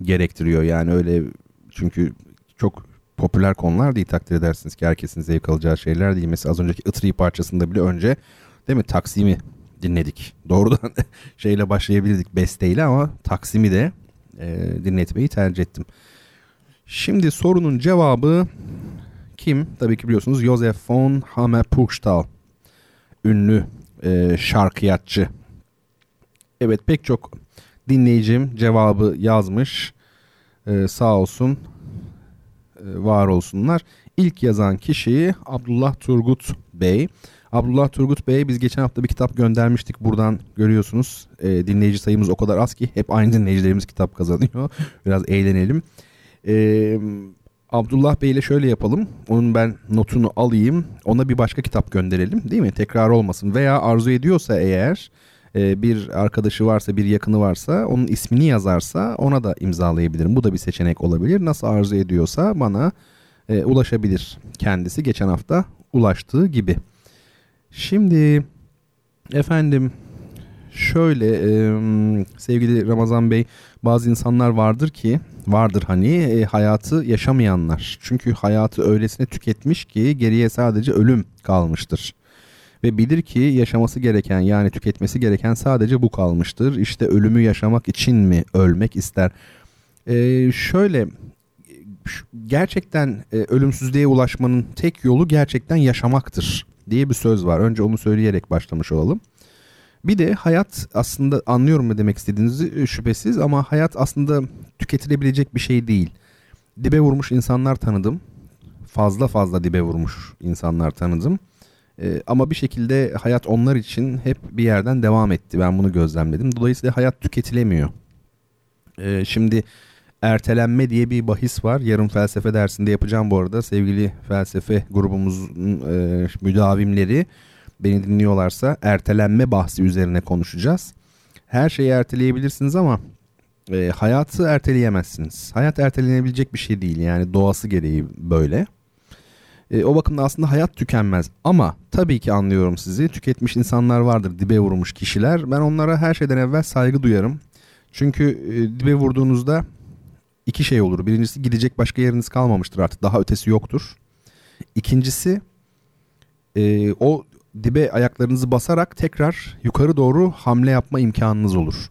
gerektiriyor. Yani öyle çünkü çok popüler konular değil takdir edersiniz ki herkesin zevk alacağı şeyler değil. Mesela az önceki Itri parçasında bile önce değil mi Taksim'i dinledik. Doğrudan şeyle başlayabilirdik besteyle ama Taksim'i de e, dinletmeyi tercih ettim. Şimdi sorunun cevabı kim? Tabii ki biliyorsunuz Josef von Hammerpuchtal ünlü e, şarkıyatçı. Evet pek çok dinleyicim cevabı yazmış. E, sağ olsun e, var olsunlar. İlk yazan kişi Abdullah Turgut Bey. Abdullah Turgut Bey biz geçen hafta bir kitap göndermiştik. Buradan görüyorsunuz e, dinleyici sayımız o kadar az ki hep aynı dinleyicilerimiz kitap kazanıyor. Biraz eğlenelim. Eee Abdullah Bey ile şöyle yapalım. Onun ben notunu alayım. Ona bir başka kitap gönderelim değil mi? Tekrar olmasın. Veya arzu ediyorsa eğer e, bir arkadaşı varsa bir yakını varsa onun ismini yazarsa ona da imzalayabilirim. Bu da bir seçenek olabilir. Nasıl arzu ediyorsa bana e, ulaşabilir kendisi. Geçen hafta ulaştığı gibi. Şimdi efendim şöyle e, sevgili Ramazan Bey bazı insanlar vardır ki vardır hani e, hayatı yaşamayanlar. Çünkü hayatı öylesine tüketmiş ki geriye sadece ölüm kalmıştır. Ve bilir ki yaşaması gereken yani tüketmesi gereken sadece bu kalmıştır. İşte ölümü yaşamak için mi ölmek ister? Ee, şöyle gerçekten e, ölümsüzlüğe ulaşmanın tek yolu gerçekten yaşamaktır diye bir söz var. Önce onu söyleyerek başlamış olalım. Bir de hayat aslında anlıyorum ne demek istediğinizi e, şüphesiz ama hayat aslında tüketilebilecek bir şey değil. Dibe vurmuş insanlar tanıdım. Fazla fazla dibe vurmuş insanlar tanıdım. Ee, ama bir şekilde hayat onlar için hep bir yerden devam etti. Ben bunu gözlemledim. Dolayısıyla hayat tüketilemiyor. Ee, şimdi ertelenme diye bir bahis var. Yarın felsefe dersinde yapacağım bu arada. Sevgili felsefe grubumuzun e, müdavimleri beni dinliyorlarsa ertelenme bahsi üzerine konuşacağız. Her şeyi erteleyebilirsiniz ama e, hayatı erteleyemezsiniz. Hayat ertelenebilecek bir şey değil yani doğası gereği böyle. E, o bakımda aslında hayat tükenmez ama tabii ki anlıyorum sizi. Tüketmiş insanlar vardır, dibe vurmuş kişiler. Ben onlara her şeyden evvel saygı duyarım. Çünkü e, dibe vurduğunuzda iki şey olur. Birincisi gidecek başka yeriniz kalmamıştır artık. Daha ötesi yoktur. İkincisi e, o dibe ayaklarınızı basarak tekrar yukarı doğru hamle yapma imkanınız olur.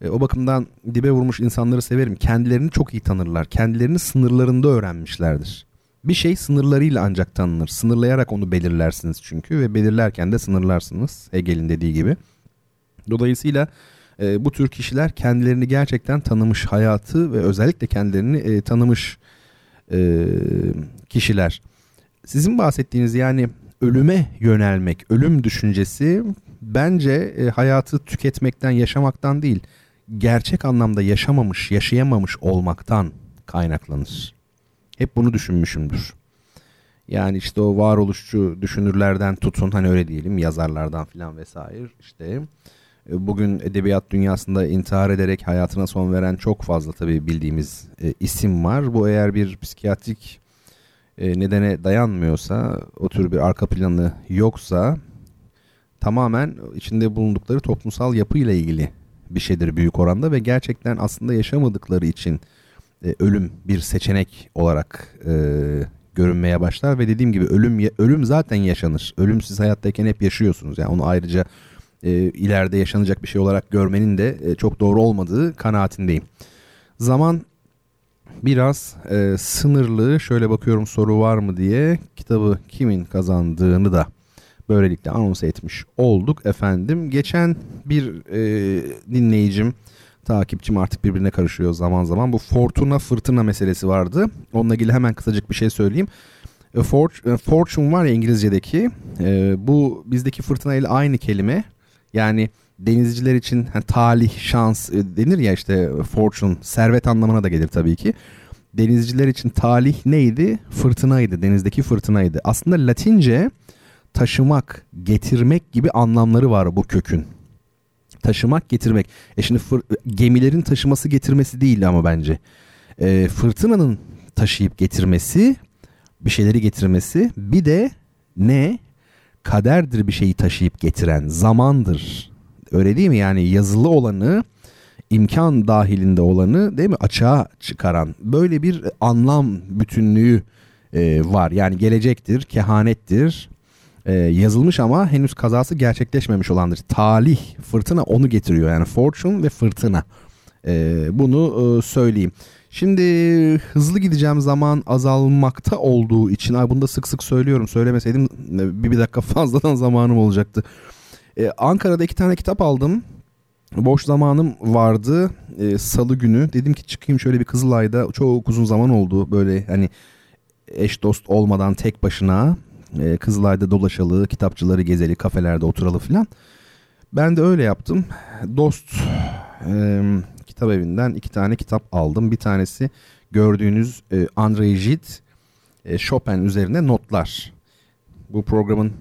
E, o bakımdan dibe vurmuş insanları severim. Kendilerini çok iyi tanırlar. Kendilerini sınırlarında öğrenmişlerdir. Bir şey sınırlarıyla ancak tanınır. Sınırlayarak onu belirlersiniz çünkü ve belirlerken de sınırlarsınız Hegel'in dediği gibi. Dolayısıyla e, bu tür kişiler kendilerini gerçekten tanımış hayatı ve özellikle kendilerini e, tanımış e, kişiler. Sizin bahsettiğiniz yani ölüme yönelmek, ölüm düşüncesi bence e, hayatı tüketmekten, yaşamaktan değil, gerçek anlamda yaşamamış, yaşayamamış olmaktan kaynaklanır. Hep bunu düşünmüşümdür. Yani işte o varoluşçu düşünürlerden tutun hani öyle diyelim yazarlardan filan vesaire işte e, bugün edebiyat dünyasında intihar ederek hayatına son veren çok fazla tabii bildiğimiz e, isim var. Bu eğer bir psikiyatrik e, nedene dayanmıyorsa, o tür bir arka planı yoksa tamamen içinde bulundukları toplumsal yapıyla ilgili bir şeydir büyük oranda ve gerçekten aslında yaşamadıkları için e, ölüm bir seçenek olarak e, görünmeye başlar ve dediğim gibi ölüm ölüm zaten yaşanır. Ölüm siz hayattayken hep yaşıyorsunuz. Yani onu ayrıca e, ileride yaşanacak bir şey olarak görmenin de e, çok doğru olmadığı kanaatindeyim. Zaman biraz e, sınırlı. Şöyle bakıyorum soru var mı diye kitabı kimin kazandığını da böylelikle anons etmiş olduk efendim. Geçen bir e, dinleyicim takipçim artık birbirine karışıyor zaman zaman. Bu Fortuna Fırtına meselesi vardı. Onunla ilgili hemen kısacık bir şey söyleyeyim. E, e, fortune var ya İngilizce'deki. E, bu bizdeki fırtına ile aynı kelime. Yani denizciler için hani, talih, şans denir ya işte fortune, servet anlamına da gelir tabii ki. Denizciler için talih neydi? Fırtınaydı, denizdeki fırtınaydı. Aslında Latince taşımak, getirmek gibi anlamları var bu kökün. Taşımak, getirmek. E şimdi fır, gemilerin taşıması getirmesi değil ama bence. E, fırtınanın taşıyıp getirmesi, bir şeyleri getirmesi. Bir de ne? Kaderdir bir şeyi taşıyıp getiren, zamandır. Öyle değil mi? Yani yazılı olanı, imkan dahilinde olanı değil mi? Açığa çıkaran böyle bir anlam bütünlüğü e, var. Yani gelecektir, kehanettir, e, yazılmış ama henüz kazası gerçekleşmemiş olandır. Talih, fırtına onu getiriyor. Yani fortune ve fırtına. E, bunu e, söyleyeyim. Şimdi hızlı gideceğim zaman azalmakta olduğu için ay bunu da sık sık söylüyorum. Söylemeseydim e, bir, bir dakika fazladan zamanım olacaktı. Ee, Ankara'da iki tane kitap aldım. Boş zamanım vardı e, salı günü. Dedim ki çıkayım şöyle bir Kızılay'da çok uzun zaman oldu böyle hani eş dost olmadan tek başına e, Kızılay'da dolaşalı, kitapçıları gezeli, kafelerde oturalı filan. Ben de öyle yaptım. Dost e, kitap evinden iki tane kitap aldım. Bir tanesi gördüğünüz e, Andrei Gide e, Chopin üzerine notlar. Bu programın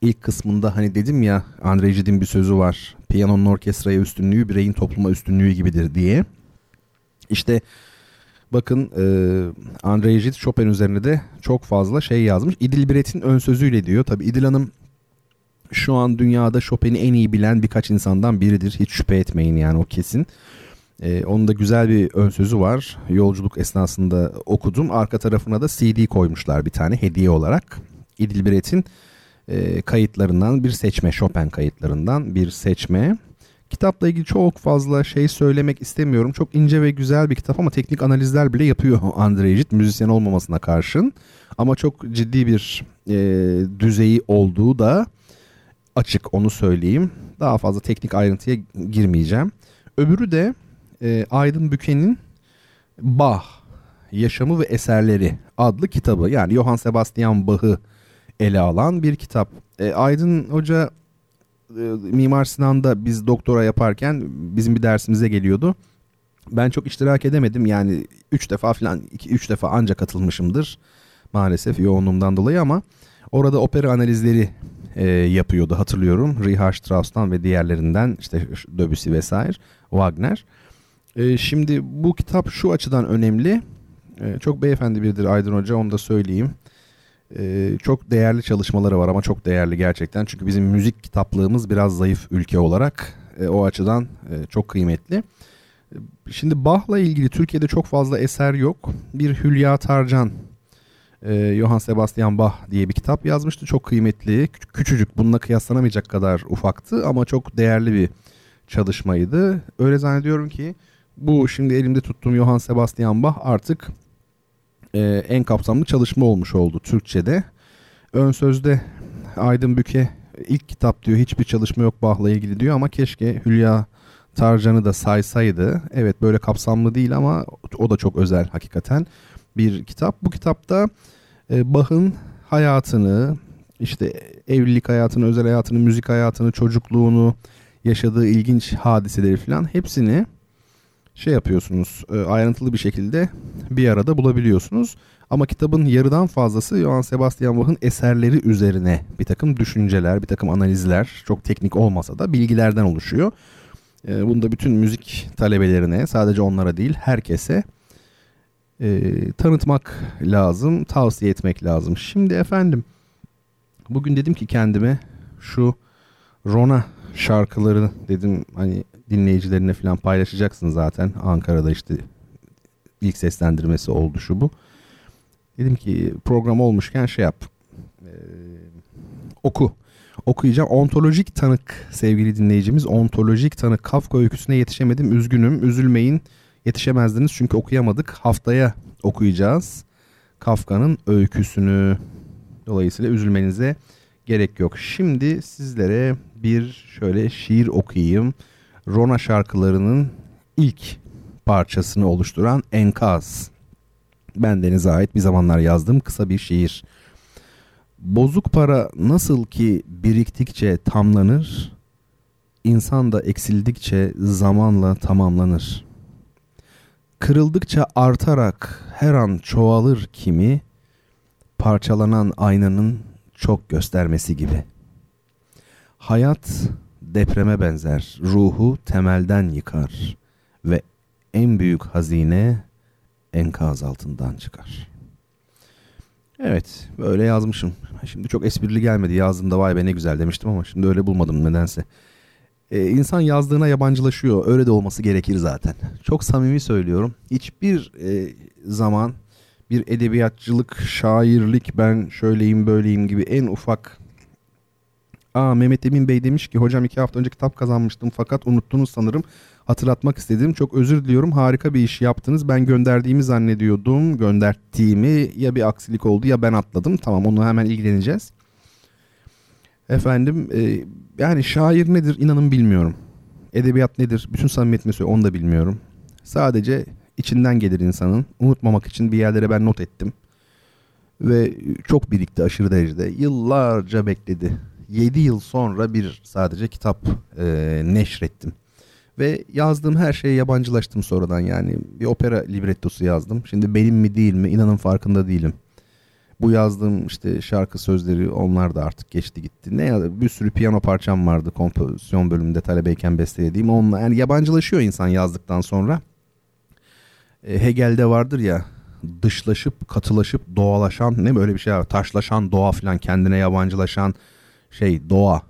ilk kısmında hani dedim ya Andrei Gide'in bir sözü var. Piyanonun orkestraya üstünlüğü bireyin topluma üstünlüğü gibidir diye. İşte bakın e, Andrei Gide Chopin üzerine de çok fazla şey yazmış. İdil Biret'in ön sözüyle diyor. Tabi İdil Hanım şu an dünyada Chopin'i en iyi bilen birkaç insandan biridir. Hiç şüphe etmeyin yani o kesin. Ee, onun da güzel bir ön sözü var. Yolculuk esnasında okudum. Arka tarafına da CD koymuşlar bir tane hediye olarak. İdil Biret'in e, kayıtlarından bir seçme. Chopin kayıtlarından bir seçme. Kitapla ilgili çok fazla şey söylemek istemiyorum. Çok ince ve güzel bir kitap ama teknik analizler bile yapıyor Andrei Gide müzisyen olmamasına karşın. Ama çok ciddi bir e, düzeyi olduğu da açık onu söyleyeyim. Daha fazla teknik ayrıntıya girmeyeceğim. Öbürü de e, Aydın Büken'in Bach, Yaşamı ve Eserleri adlı kitabı. Yani Johann Sebastian Bach'ı ele alan bir kitap. E, Aydın Hoca e, Mimar Sinan'da biz doktora yaparken bizim bir dersimize geliyordu. Ben çok iştirak edemedim. Yani 3 defa falan 2-3 defa ancak katılmışımdır. Maalesef yoğunluğumdan dolayı ama orada opera analizleri e, yapıyordu hatırlıyorum. Richard Strauss'tan ve diğerlerinden işte Debussy vesaire, Wagner. E, şimdi bu kitap şu açıdan önemli. E, çok beyefendi biridir Aydın Hoca onu da söyleyeyim. E, çok değerli çalışmaları var ama çok değerli gerçekten. Çünkü bizim müzik kitaplığımız biraz zayıf ülke olarak. E, o açıdan e, çok kıymetli. Şimdi Bach'la ilgili Türkiye'de çok fazla eser yok. Bir Hülya Tarcan e, Johann Sebastian Bach diye bir kitap yazmıştı. Çok kıymetli, küçücük, bununla kıyaslanamayacak kadar ufaktı ama çok değerli bir çalışmaydı. Öyle zannediyorum ki bu şimdi elimde tuttuğum Johann Sebastian Bach artık e, en kapsamlı çalışma olmuş oldu Türkçe'de. Ön sözde Aydın Büke ilk kitap diyor hiçbir çalışma yok Bach'la ilgili diyor ama keşke Hülya Tarcan'ı da saysaydı. Evet böyle kapsamlı değil ama o da çok özel hakikaten bir kitap. Bu kitapta e, Bach'ın hayatını, işte evlilik hayatını, özel hayatını, müzik hayatını, çocukluğunu, yaşadığı ilginç hadiseleri falan hepsini şey yapıyorsunuz e, ayrıntılı bir şekilde bir arada bulabiliyorsunuz. Ama kitabın yarıdan fazlası Johann Sebastian Bach'ın eserleri üzerine bir takım düşünceler, bir takım analizler çok teknik olmasa da bilgilerden oluşuyor. E, bunu da bütün müzik talebelerine sadece onlara değil herkese e, tanıtmak lazım, tavsiye etmek lazım. Şimdi efendim bugün dedim ki kendime şu Rona şarkıları dedim hani dinleyicilerine falan paylaşacaksın zaten. Ankara'da işte ilk seslendirmesi oldu şu bu. Dedim ki program olmuşken şey yap. Ee, oku. Okuyacağım. Ontolojik tanık sevgili dinleyicimiz. Ontolojik tanık Kafka öyküsüne yetişemedim. Üzgünüm. Üzülmeyin yetişemezdiniz çünkü okuyamadık. Haftaya okuyacağız Kafka'nın öyküsünü. Dolayısıyla üzülmenize gerek yok. Şimdi sizlere bir şöyle şiir okuyayım. Rona şarkılarının ilk parçasını oluşturan Enkaz. Ben Denize ait bir zamanlar yazdığım kısa bir şiir. Bozuk para nasıl ki biriktikçe tamlanır, insan da eksildikçe zamanla tamamlanır. Kırıldıkça artarak her an çoğalır kimi, parçalanan aynanın çok göstermesi gibi. Hayat depreme benzer, ruhu temelden yıkar ve en büyük hazine enkaz altından çıkar. Evet böyle yazmışım. Şimdi çok esprili gelmedi yazdığımda vay be ne güzel demiştim ama şimdi öyle bulmadım nedense. Ee, insan yazdığına yabancılaşıyor öyle de olması gerekir zaten. Çok samimi söylüyorum. Hiçbir e, zaman bir edebiyatçılık, şairlik ben şöyleyim böyleyim gibi en ufak Aa Mehmet Emin Bey demiş ki hocam iki hafta önce kitap kazanmıştım fakat unuttunuz sanırım. Hatırlatmak istedim. Çok özür diliyorum. Harika bir iş yaptınız. Ben gönderdiğimi zannediyordum. Gönderttiğimi ya bir aksilik oldu ya ben atladım. Tamam onu hemen ilgileneceğiz. Efendim e, yani şair nedir inanın bilmiyorum. Edebiyat nedir bütün samimiyetimle söylüyorum onu da bilmiyorum. Sadece içinden gelir insanın. Unutmamak için bir yerlere ben not ettim. Ve çok birikti aşırı derecede. Yıllarca bekledi. 7 yıl sonra bir sadece kitap e, neşrettim. Ve yazdığım her şeye yabancılaştım sonradan yani. Bir opera librettosu yazdım. Şimdi benim mi değil mi inanın farkında değilim. Bu yazdığım işte şarkı sözleri onlar da artık geçti gitti. Ne ya bir sürü piyano parçam vardı kompozisyon bölümünde talebeyken bestelediğim. Onunla yani yabancılaşıyor insan yazdıktan sonra. E, Hegel'de vardır ya dışlaşıp katılaşıp doğalaşan ne böyle bir şey var. Taşlaşan doğa falan kendine yabancılaşan şey doğa.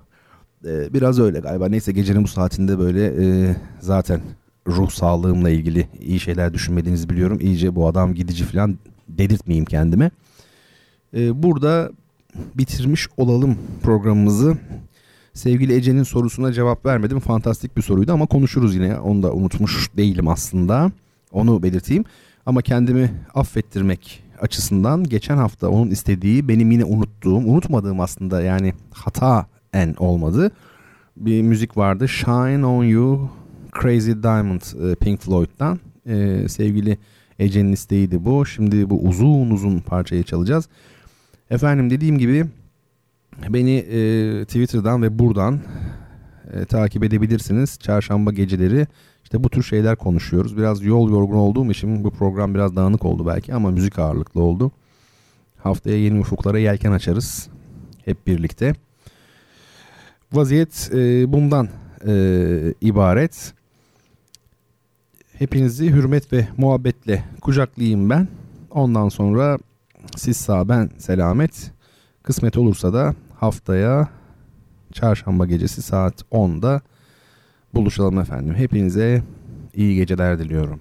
E, biraz öyle galiba. Neyse gecenin bu saatinde böyle e, zaten ruh sağlığımla ilgili iyi şeyler düşünmediğinizi biliyorum. İyice bu adam gidici falan dedirtmeyeyim kendime. E, burada bitirmiş olalım programımızı. Sevgili Ece'nin sorusuna cevap vermedim. Fantastik bir soruydu ama konuşuruz yine. Onu da unutmuş değilim aslında. Onu belirteyim. Ama kendimi affettirmek açısından geçen hafta onun istediği benim yine unuttuğum, unutmadığım aslında yani hata en olmadı. Bir müzik vardı. Shine On You Crazy Diamond e, Pink Floyd'dan. Ee, sevgili Ece'nin isteğiydi bu. Şimdi bu uzun uzun parçayı çalacağız. Efendim dediğim gibi beni e, Twitter'dan ve buradan e, takip edebilirsiniz. Çarşamba geceleri işte bu tür şeyler konuşuyoruz. Biraz yol yorgun olduğum için bu program biraz dağınık oldu belki ama müzik ağırlıklı oldu. Haftaya yeni ufuklara yelken açarız hep birlikte. Vaziyet e, bundan e, ibaret. Hepinizi hürmet ve muhabbetle kucaklayayım ben. Ondan sonra siz sağ ben selamet. Kısmet olursa da haftaya çarşamba gecesi saat 10'da buluşalım efendim. Hepinize iyi geceler diliyorum.